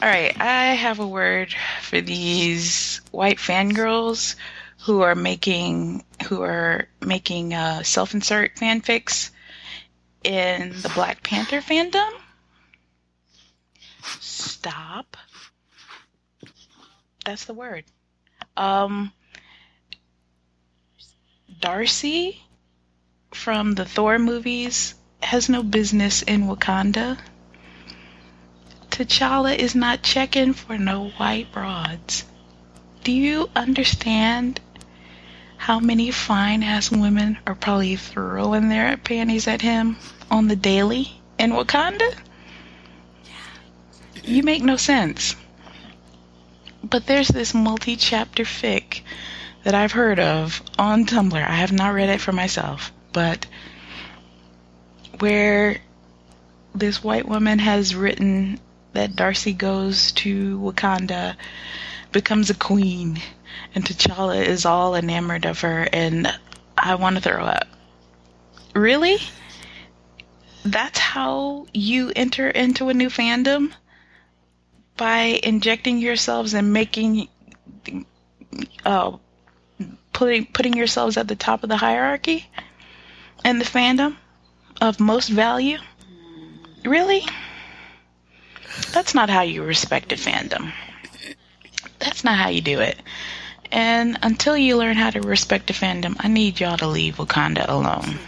All right. I have a word for these white fangirls who are making who are making uh, self-insert fanfics in the Black Panther fandom. Stop. That's the word. Um, Darcy from the Thor movies has no business in Wakanda. T'Challa is not checking for no white broads. Do you understand how many fine ass women are probably throwing their panties at him on the daily in Wakanda? You make no sense. But there's this multi chapter fic that I've heard of on Tumblr. I have not read it for myself, but where this white woman has written that Darcy goes to Wakanda, becomes a queen, and T'Challa is all enamored of her, and I want to throw up. Really? That's how you enter into a new fandom? By injecting yourselves and making, uh, putting putting yourselves at the top of the hierarchy and the fandom of most value? Really? That's not how you respect a fandom. That's not how you do it. And until you learn how to respect a fandom, I need y'all to leave Wakanda alone.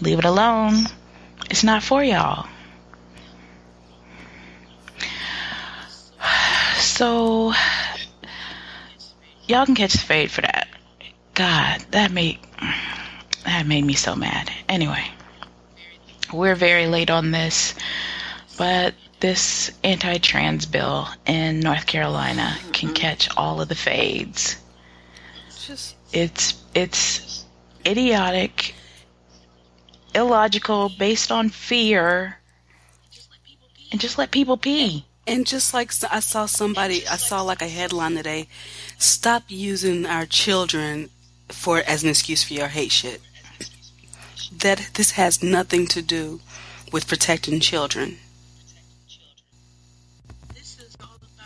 Leave it alone. It's not for y'all. So, y'all can catch the fade for that. God, that made that made me so mad. Anyway, we're very late on this, but this anti-trans bill in North Carolina can mm-hmm. catch all of the fades. just It's it's idiotic, illogical, based on fear, and just let people pee. And just like I saw somebody, I saw like a headline today, stop using our children for as an excuse for your hate shit. That this has nothing to do with protecting children.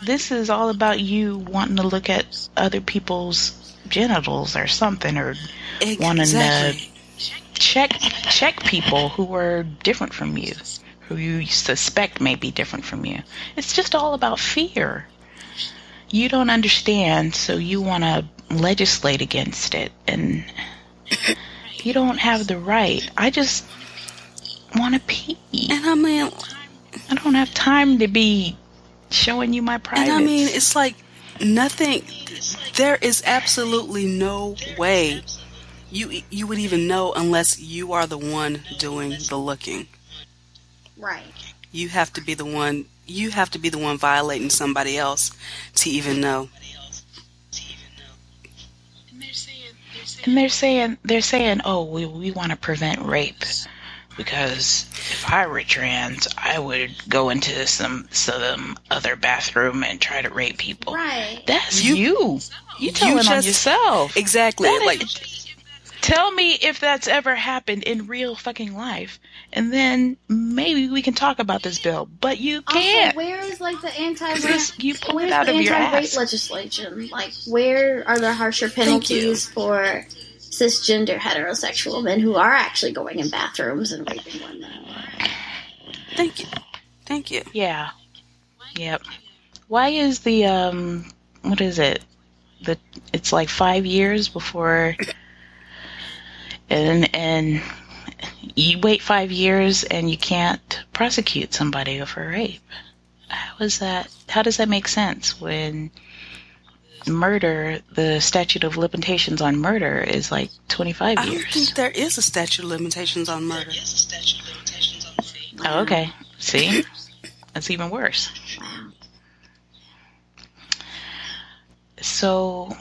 This is all about you wanting to look at other people's genitals or something, or wanting to check check people who are different from you, who you suspect may be different from you. It's just all about fear. You don't understand, so you want to legislate against it, and you don't have the right. I just want to pee. And I mean, I don't have time to be showing you my privates. and I mean, it's like nothing. There is absolutely no way you you would even know unless you are the one doing the looking. Right. You have to be the one. You have to be the one violating somebody else to even know. And they're saying they're saying, oh, we we want to prevent rape because if I were trans, I would go into some some other bathroom and try to rape people. Right. That's You- you. You telling on just- yourself. Exactly. That like is- Tell me if that's ever happened in real fucking life, and then maybe we can talk about this bill. But you can't. Also, where is like the anti-rape? You pull it out the of your anti-rape ass. legislation? Like, where are the harsher penalties for cisgender heterosexual men who are actually going in bathrooms and raping women? Thank you. Thank you. Yeah. Yep. Why is the um what is it? The it's like 5 years before and and you wait 5 years and you can't prosecute somebody for rape. How is that how does that make sense when murder the statute of limitations on murder is like 25 years. I don't years? think there is a statute of limitations on murder. Oh, okay. See? That's even worse. So,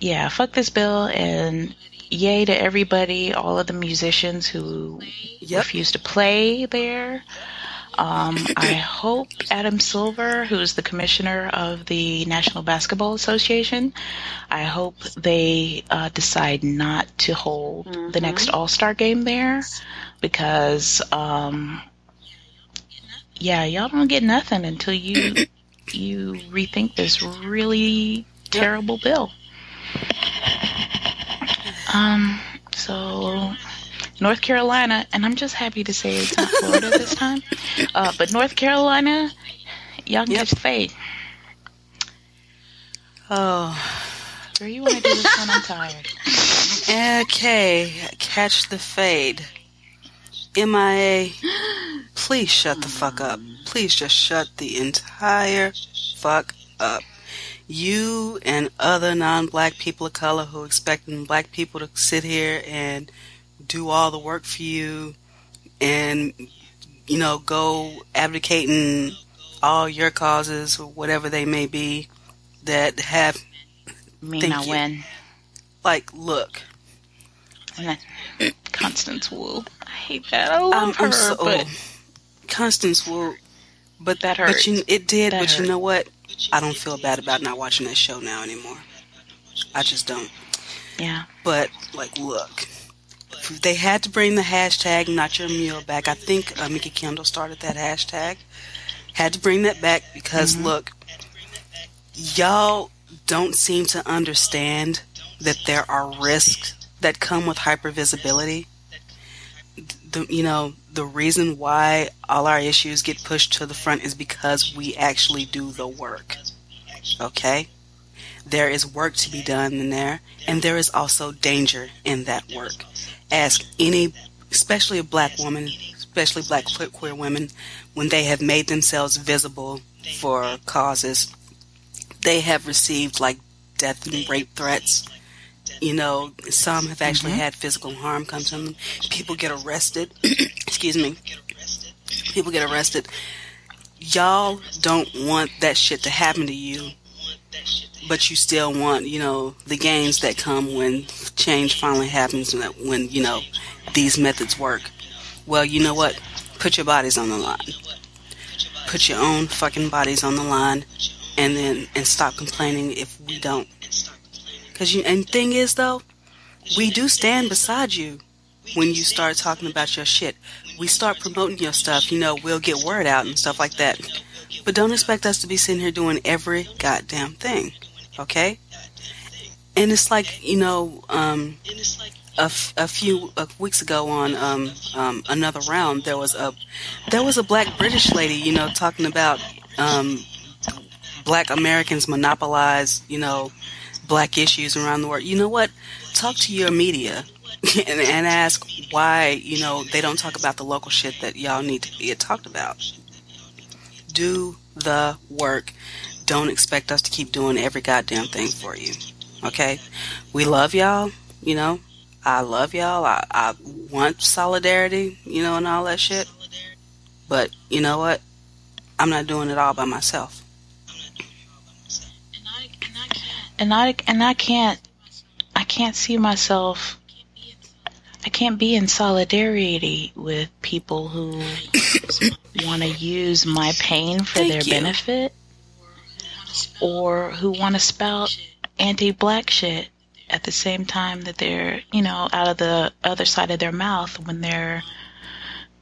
yeah, fuck this bill and yay to everybody, all of the musicians who Yep. refuse to play there. Um, I hope Adam Silver, who's the commissioner of the National Basketball Association, I hope they uh, decide not to hold the next All Star game there because, um, yeah, y'all don't get nothing until you you rethink this really terrible bill. Um, so North Carolina, and I'm just happy to say it's not Florida this time. Uh, but North Carolina, y'all can Yep. catch the fade. Oh, Girl, you want to do this one? I'm tired. okay. Catch the fade. MIA, please shut the fuck up. Please just shut the entire fuck up. You and other non-black people of color who expecting black people to sit here and do all the work for you and you know go advocating all your causes or whatever they may be that have Me not you. win. like look Constance Wu. I hate that. I love I'm, her, I'm so but Constance Wu but that but you it did That but you know what I don't feel bad about not watching that show now anymore. I just don't. Yeah. but like look. They had to bring the hashtag not your mule back. I think uh, Mikki Kendall started that hashtag. Had to bring that back because look y'all don't seem to understand that there are risks that come with hypervisibility the you know the reason why all our issues get pushed to the front is because we actually do the work okay? There is work to be done in there and there is also danger in that work. Ask any especially a black woman especially black queer women when they have made themselves visible for causes they have received like death and rape threats you know some have actually mm-hmm. had physical harm come to them. People get arrested. Excuse me. People get arrested. Y'all don't want that shit to happen to you but you still want you know the gains that come when change finally happens when, when you know these methods work. Well you know what? Put your bodies on the line. Put your own fucking bodies on the line and then and stop complaining if we don't because you and thing is though we do stand beside you when you start talking about your shit. We start promoting your stuff you know we'll get word out and stuff like that. But don't expect us to be sitting here doing every goddamn thing okay? And it's like you know um a, f- a few weeks ago on um, um, another round there was a there was a black british lady you know talking about um, black americans monopolize you know black issues around the world. You know what? Talk to your media and, and ask why you know they don't talk about the local shit that y'all need to get talked about. Do the work. Don't expect us to keep doing every goddamn thing for you okay? We love y'all you know? I love y'all. I, I want solidarity you know and all that shit. But you know what? I'm not doing it all by myself and I and I can't I can't see myself I can't be in solidarity with people who want to use my pain for Thank their you. benefit or who want to spout anti-black shit at the same time that they're, you know, out of the other side of their mouth when they're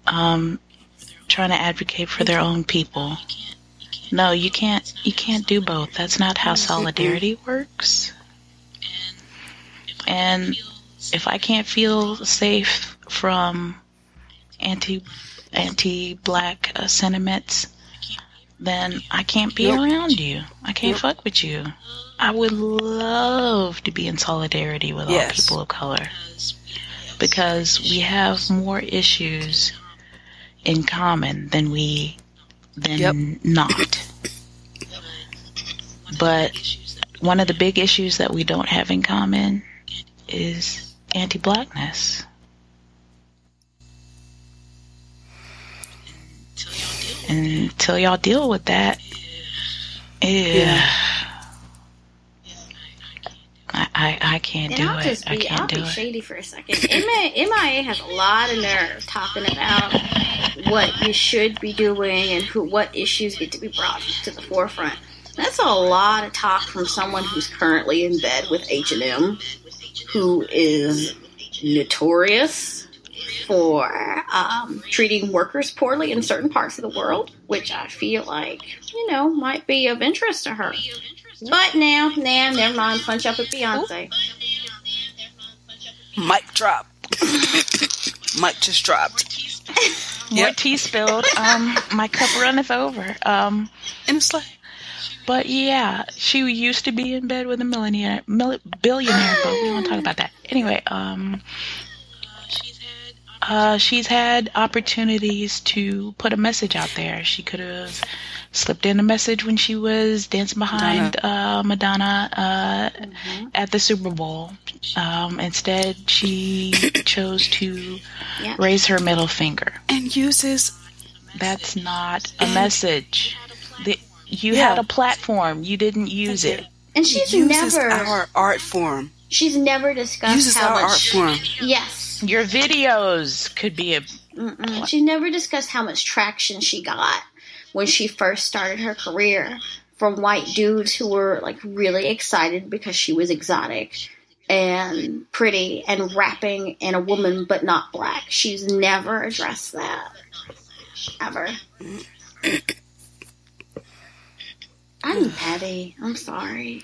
um, trying to advocate for their own people. No, you can't. You can't do both. That's not how solidarity works. And if I can't feel safe from anti anti black uh, sentiments, then I can't be Yep. around you. I can't Yep. fuck with you. I would love to be in solidarity with all people of color because we have more issues in common than we than Yep. not. But one of the big issues that we don't have in common is anti-blackness. Until y'all deal with that, yeah. I, I, I can't And do I'll it. just I can't I'll do be it. shady for a second. MIA, MIA has a lot of nerve talking about what you should be doing and who, what issues get to be brought to the forefront. That's a lot of talk from someone who's currently in bed with H&M, who is notorious for um, treating workers poorly in certain parts of the world, which I feel like, you know, might be of interest to her. But now, now, never mind. Punch up at Beyonce. Mic drop. Mic just dropped. More Yep. tea spilled. Um, my cup runneth over. Um, And it's like, but yeah, she used to be in bed with a millionaire, mil- billionaire, but we won't talk about that. Anyway, um, uh, she's had opportunities to put a message out there. She could have slipped in a message when she was dancing behind uh, Madonna uh, at the Super Bowl. Um, instead, she chose to Yeah. raise her middle finger. and uses That's not a message. The, you Yeah. had a platform. You didn't use it. And she's uses never our art form. she's never discussed Uses how our art form. yes Your videos could be a. Mm-mm. she never discussed how much traction she got when she first started her career from white dudes who were like really excited because she was exotic and pretty and rapping and a woman but not black. She's never addressed that ever. I'm petty. I'm sorry.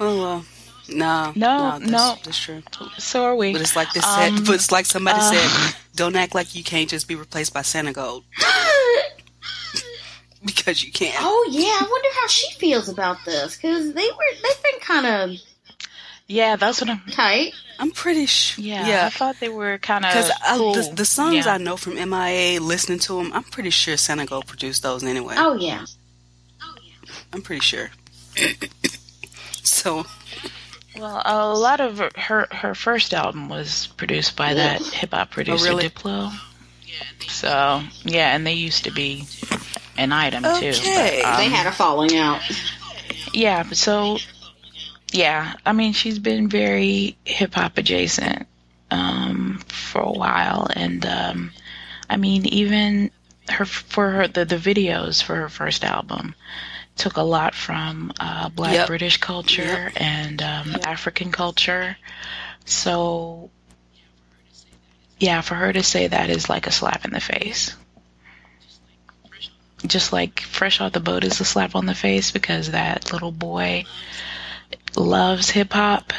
Oh well, no, No, that's, no. that's true. So are we. But it's like they Um, said. But it's like somebody uh, said, don't act like you can't just be replaced by Santi Gold because you can't. Oh yeah, I wonder how she feels about this because they were they've been kind of Yeah, that's what I'm. tight. I'm pretty sure. Yeah, I thought they were kind of Because uh, cool. the, the songs Yeah. I know from MIA, listening to them, I'm pretty sure Senegal produced those anyway. Oh yeah, oh yeah, I'm pretty sure. so Well, a lot of her her, her first album was produced by that hip hop oh, producer really? Diplo. So yeah, and they used to be an item too. Okay. But, um, they had a falling out. Yeah, so yeah, I mean she's been very hip hop adjacent um, for a while, and um, I mean even her for her the, the videos for her first album took a lot from uh, Black Yep. British culture and um, African culture. So yeah, for her to say that is like a slap in the face. Just like Fresh Off the Boat is a slap on the face because that little boy loves hip hop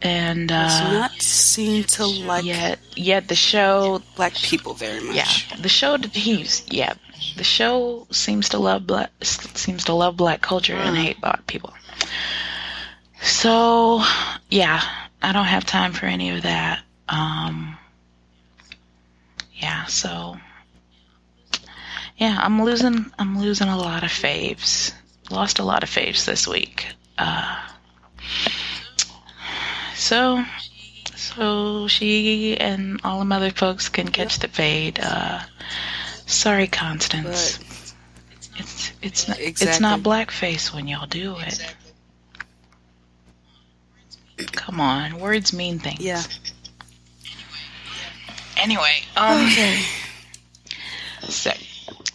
and does uh, not seem to like yet yet the show black people very much. yeah the show he's yeah the show seems to love black seems to love black culture and hate black people. So yeah i don't have time for any of that. Um yeah so yeah i'm losing i'm losing a lot of faves lost a lot of faves this week uh so so she and all them other folks can catch the fade. Uh, sorry, Constance. But it's it's not, exactly. it's not blackface when y'all do it. Exactly. Come on, words mean things. yeah. Anyway, um, Okay. so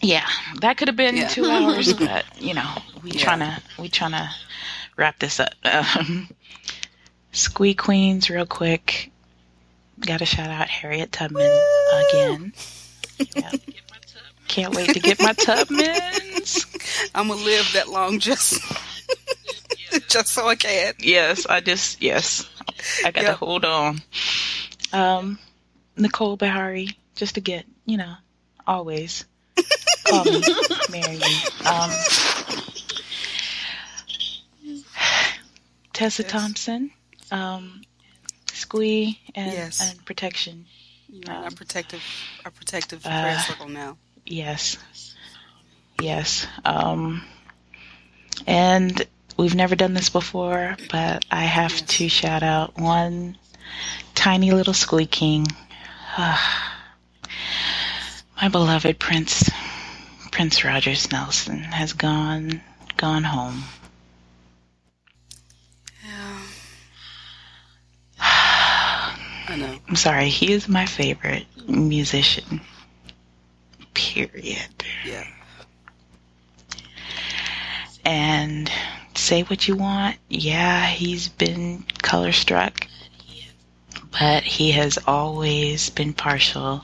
yeah, that could have been Yeah. two hours, but you know, we Yeah. trying to we trying to wrap this up. Um, Squee Queens, real quick. Got to shout out Harriet Tubman again. Yeah. Can't wait to get my Tubmans. I'm gonna live that long just just so I can. Yes, I just yes, I got to Yep. hold on. Um, Nicole Beharie, just to get you know, always call me, marry me. Um, Tessa Yes. Thompson, um, Squee, and Yes. and protection. You're in our protective our protective Uh, prayer circle now. Yes. Yes. Um, and we've never done this before, but I have Yes. to shout out one tiny little Squee King. My beloved Prince, Prince Rogers Nelson, has gone gone home. Yeah. I know. I'm sorry, he is my favorite musician. Period. Yeah. and say what you want. Yeah, he's been color struck, but he has always been partial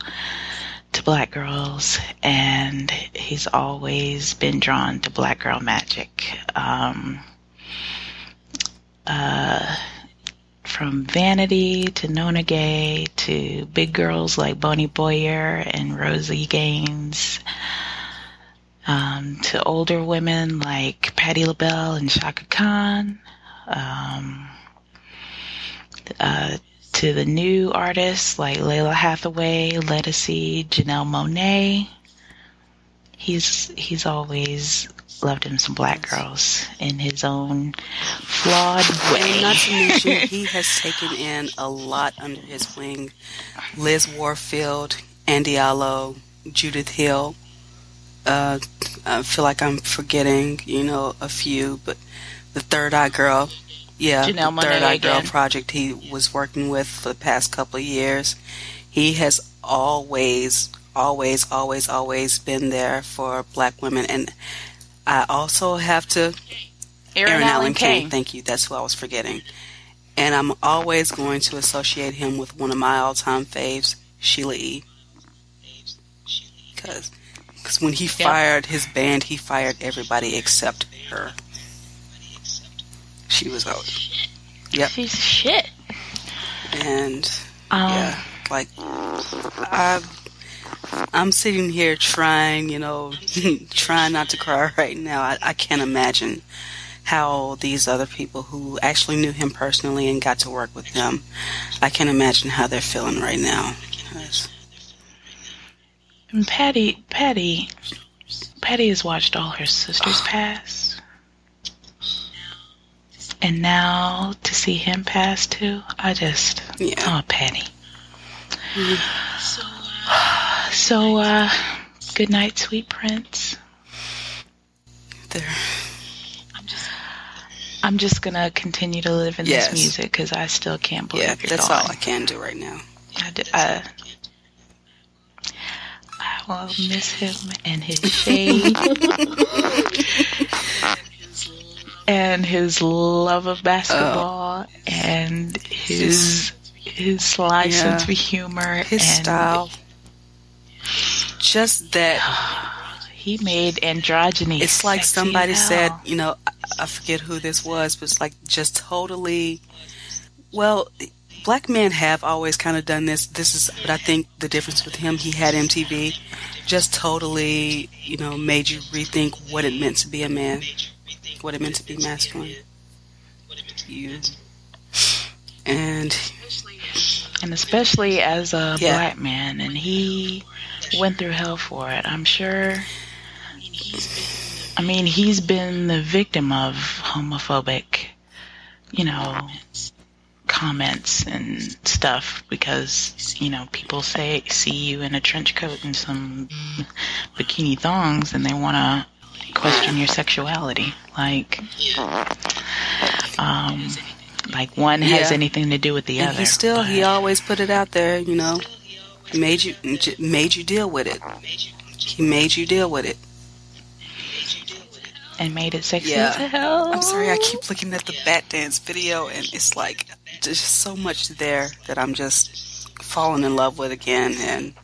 to black girls, and he's always been drawn to black girl magic. Um, uh, from Vanity to Nona Gaye to big girls like Bonnie Boyer and Rosie Gaines um, to older women like Patti LaBelle and Chaka Khan, um, uh, to the new artists like Lalah Hathaway, Lettucey, Janelle Monáe. He's he's always loved him some black girls in his own flawed way. And not to mention, he has taken in a lot under his wing. Liz Warfield, Andy Allo, Judith Hill. Uh, I feel like I'm forgetting, you know, a few, but the Third Eye Girl, yeah, Janelle the Third Eye Girl project he was working with for the past couple of years. He has always, always, always, always been there for black women, and I also have to Aaron, Allen Kane. Thank you. That's who I was forgetting. And I'm always going to associate him with one of my all-time faves, Sheila E. Because when he fired his band, he fired everybody except her. She was out. Yep. She's shit. And Um, yeah, like I, I'm sitting here trying, you know, trying not to cry right now. I, I can't imagine how these other people who actually knew him personally and got to work with him, I can't imagine how they're feeling right now. And Patti, Patti, Patti has watched all her sisters pass. And now to see him pass too, I just, Yeah. oh, Patti. Mm-hmm. Uh, so, uh, good night, sweet prince. They're, I'm just gonna continue to live in Yes. this music because I still can't believe yeah, that's gone. all I can do right now. I did. Uh, I will miss him and his shade and his love of basketball oh. and his his sly Yeah. sense of humor His style, just that he made androgyny it's like somebody as said, you know, I- I forget who this was, but it's like just totally. Well, black men have always kind of done this. This is, but I think the difference with him, he had MTV, just totally, you know, made you rethink what it meant to be a man, what it meant to be masculine. You and and especially as a Yeah. black man and he went through hell for it i'm sure i mean he's been the victim of homophobic you know comments and stuff because you know people say see you in a trench coat and some bikini thongs and they want to question your sexuality like um like one has Yeah. anything to do with the and other he still, he always put it out there, you know, made you made you deal with it. He made you deal with it. and made it sexy Yeah. as hell. I'm sorry, I keep looking at the bat dance video, and it's like there's so much there that I'm just falling in love with again, and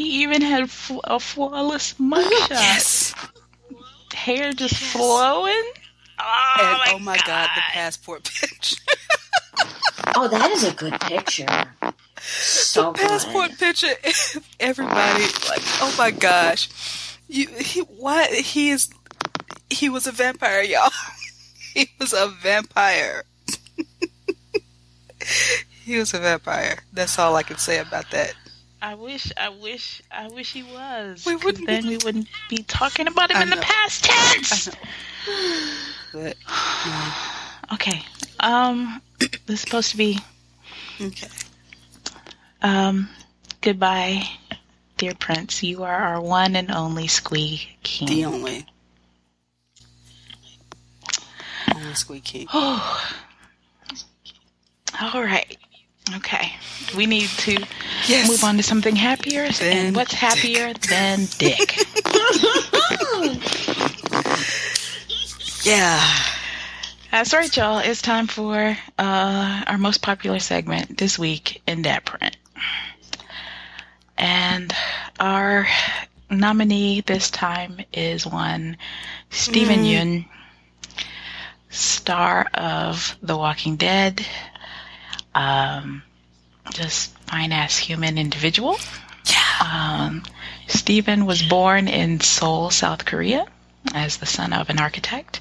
He even had fl- a flawless mugshot. yes, Hair just flowing. Oh, and my oh my god, the passport picture, Oh, that is a good picture. So passport good. picture. Everybody like, oh my gosh, you he what he is. He was a vampire, y'all. He was a vampire. he was a vampire. That's all I can say about that. I wish, I wish, I wish he was. We wouldn't then we wouldn't be talking about him I in the past tense. know. But Okay. Um, this is supposed to be okay. um, goodbye, dear Prince. You are our one and only Squee King. The only. Only Squee King. Oh. All right. Okay. We need to Yes. move on to something happier. And what's happier than Dick? Yeah. That's right, y'all. It's time for uh, our most popular segment this week in that print. And our nominee this time is one Steven Yeun, star of The Walking Dead. Um, just fine ass human individual. Um, Steven was born in Seoul, South Korea, as the son of an architect.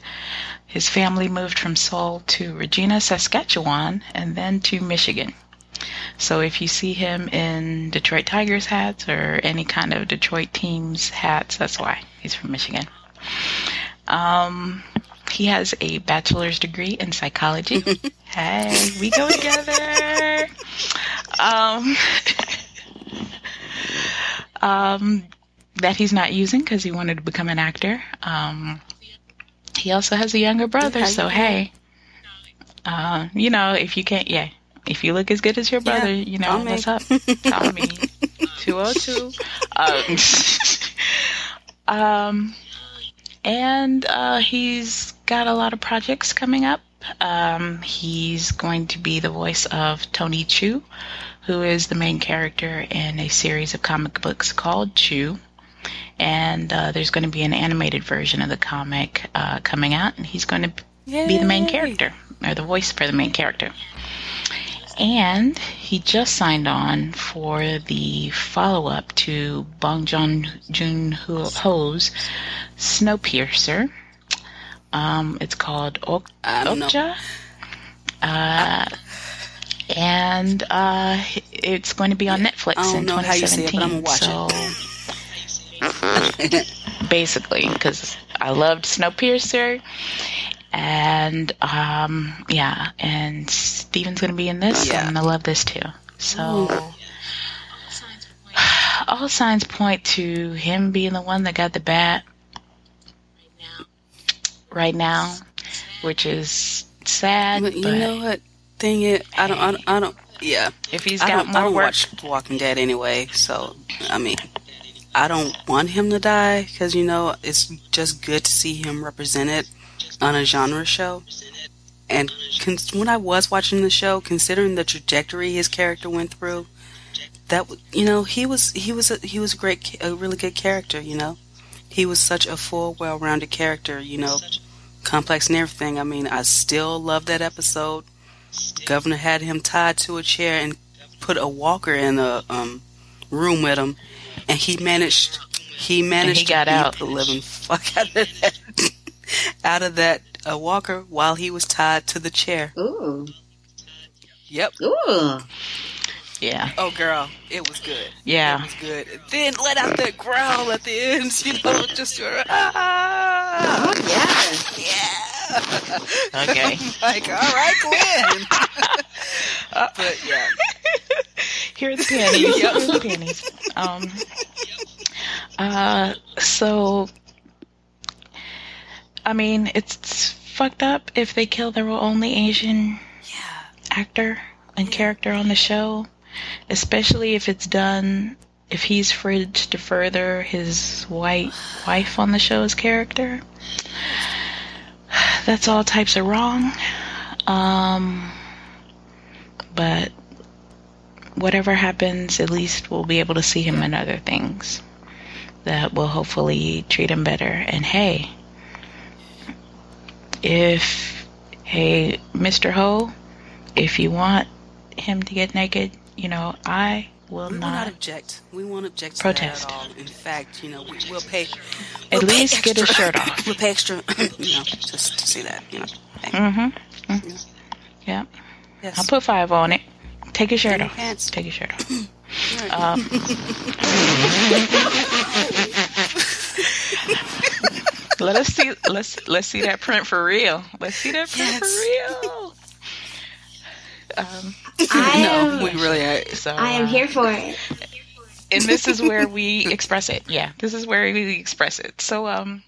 His family moved from Seoul to Regina, Saskatchewan, and then to Michigan. So if you see him in Detroit Tigers hats or any kind of Detroit teams hats, that's why he's from Michigan. Um, he has a bachelor's degree in psychology. hey, we go together. Um, um, that he's not using because he wanted to become an actor. Um, he also has a younger brother, so hey, uh, you know, if you can't, yeah, if you look as good as your brother, Yeah, you know, what's up? Call me. 202. Um, um, and uh, he's got a lot of projects coming up. Um, he's going to be the voice of Tony Chu, who is the main character in a series of comic books called Chew. And uh, there's going to be an animated version of the comic uh, coming out, and he's going to be the main character, or the voice for the main character. And he just signed on for the follow up to Bong Joon Ho's Snowpiercer. Um, it's called ok- I. Okja. Uh, and uh, it's going to be on Netflix I don't in know how you say it, 2017. but I'ma watch so it. basically, because I loved Snowpiercer, and um, yeah, and Steven's gonna be in this. Yeah. I'm gonna love this too. So all signs point to him being the one that got the bat right now, which is sad. But you but know what? Thing is, I don't, I don't, I don't yeah. if he's I got don't, I don't work, watch Walking Dead anyway, so I mean, I don't want him to die because you know it's just good to see him represented on a genre show. And con- when I was watching the show, considering the trajectory his character went through, that w- you know he was he was a, he was a great a really good character. You know, he was such a full, well-rounded character. You know, complex and everything. I mean, I still love that episode. Governor had him tied to a chair and put a walker in a um, room with him, and he managed. He managed he got to beat out. the living fuck out of that, out of that uh, walker while he was tied to the chair. Ooh. Yep. Ooh. Yeah, Oh, girl, it was good. Yeah. it was good. Then let out that growl at the end. You know, just ah, Oh, yeah. yeah. okay. like, all right, Glenn. but yeah, Here are the pennies. Yep. Here are the pennies. Um, uh, so, I mean, it's fucked up if they kill the only Asian yeah. actor and character on the show, especially if it's done. If he's fridged to further his white wife on the show's character, that's all types of wrong. Um, but whatever happens, at least we'll be able to see him in other things that will hopefully treat him better. And hey, if, hey, Mr. Ho, if you want him to get naked, you know, I will We will not. not object. We won't object to Protest. that at all. In fact, you know, we, we'll pay. At we'll pay least get a shirt off. we'll pay extra, you know, just to see that. You know. Mm-hmm. Mm. Yeah. yes. I'll put five on it. Take your shirt And off. pants. Take your shirt off. Right. Um, let us see. Let's let's see that print for real. Let's see that print for real. Um, I no, am, we really are. so I am uh, here for it. and this is where we express it. Yeah, this is where we express it. So, um,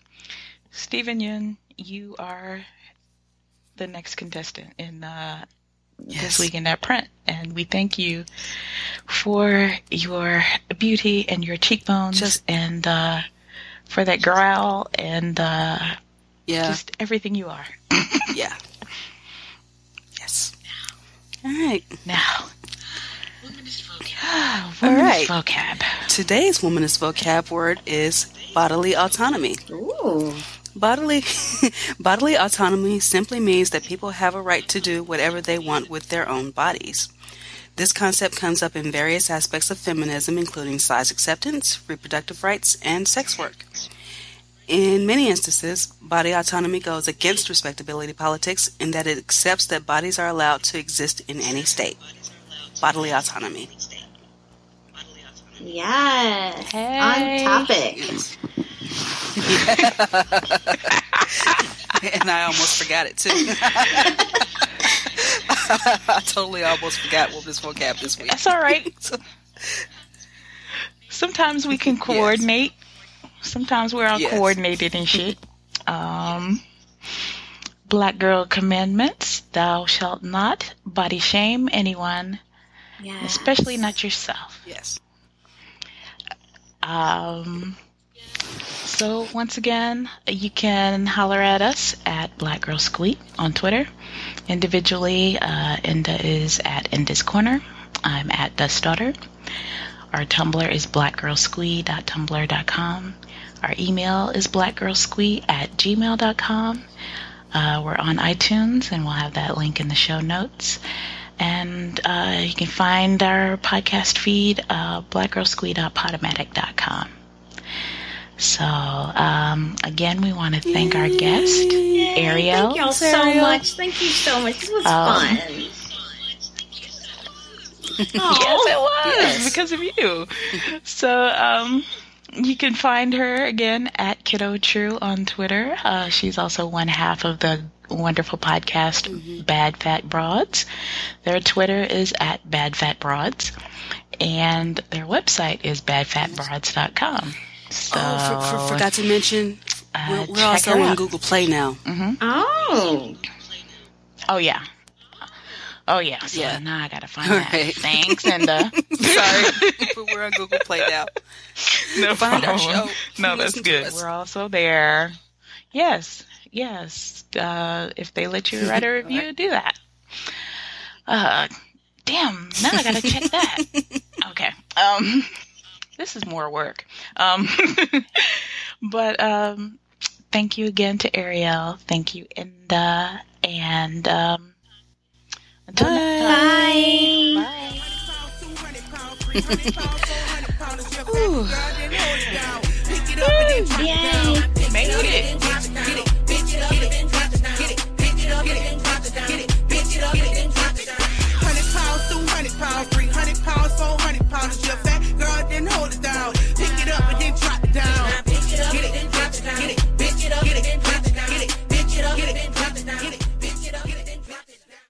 Steven Yeun, you are the next contestant in uh, Yes. this week in that print, and we thank you for your beauty and your cheekbones, Just- and uh, for that growl and uh, Yeah. just everything you are. yeah. Yes. All right. Now, All women's right. vocab. Today's womanist vocab word is bodily autonomy. Ooh. Bodily bodily autonomy simply means that people have a right to do whatever they want with their own bodies. This concept comes up in various aspects of feminism, including size acceptance, reproductive rights, and sex work. In many instances, body autonomy goes against respectability politics in that it accepts that bodies are allowed to exist in any state. Bodily autonomy. Yes. Hey. On topic. and I almost forgot it too. I totally almost forgot what this vocab this week. That's all right. Sometimes we can coordinate. Sometimes we're all Yes. coordinated and shit. Um, black girl commandments: Thou shalt not body shame anyone, Yes. especially not yourself. Yes. Um, so once again, you can holler at us at Black Girl Squeak on Twitter. Individually, uh, Inda is at Inda's Corner. I'm at Dust Daughter. Our Tumblr is blackgirlsquee.tumblr.com. Our email is blackgirlsquee at gmail.com. Uh, we're on iTunes, and we'll have that link in the show notes. And uh, you can find our podcast feed, uh, blackgirlsquee.podomatic.com. So, um, again, we want to thank our guest, Ariel. Thank y'all so Ariel. much. Thank you so much. This was Um, fun. Yes, it was Yes. because of you. So, um, you can find her again at Kiddo True on Twitter. Uh, she's also one half of the wonderful podcast Bad Fat Broads. Their Twitter is at Bad Fat Broads, and their website is badfatbroads.com. So, oh, for, for, forgot to mention, uh, we're, we're also on. Google Play now. Oh. Oh yeah. Oh yeah. So Yeah. now I gotta find All that. right. Thanks, and uh, Sorry, but we're on Google Play now. no Find our show. No, that's good. We're also there. Yes, yes. Uh, if they let you write a review, do that. Uh, damn. Now I gotta check that. Okay. Um, this is more work. Um, but um, thank you again to Ariel. Thank you, Inda, and um, Bye. Bye. Bye. Made it.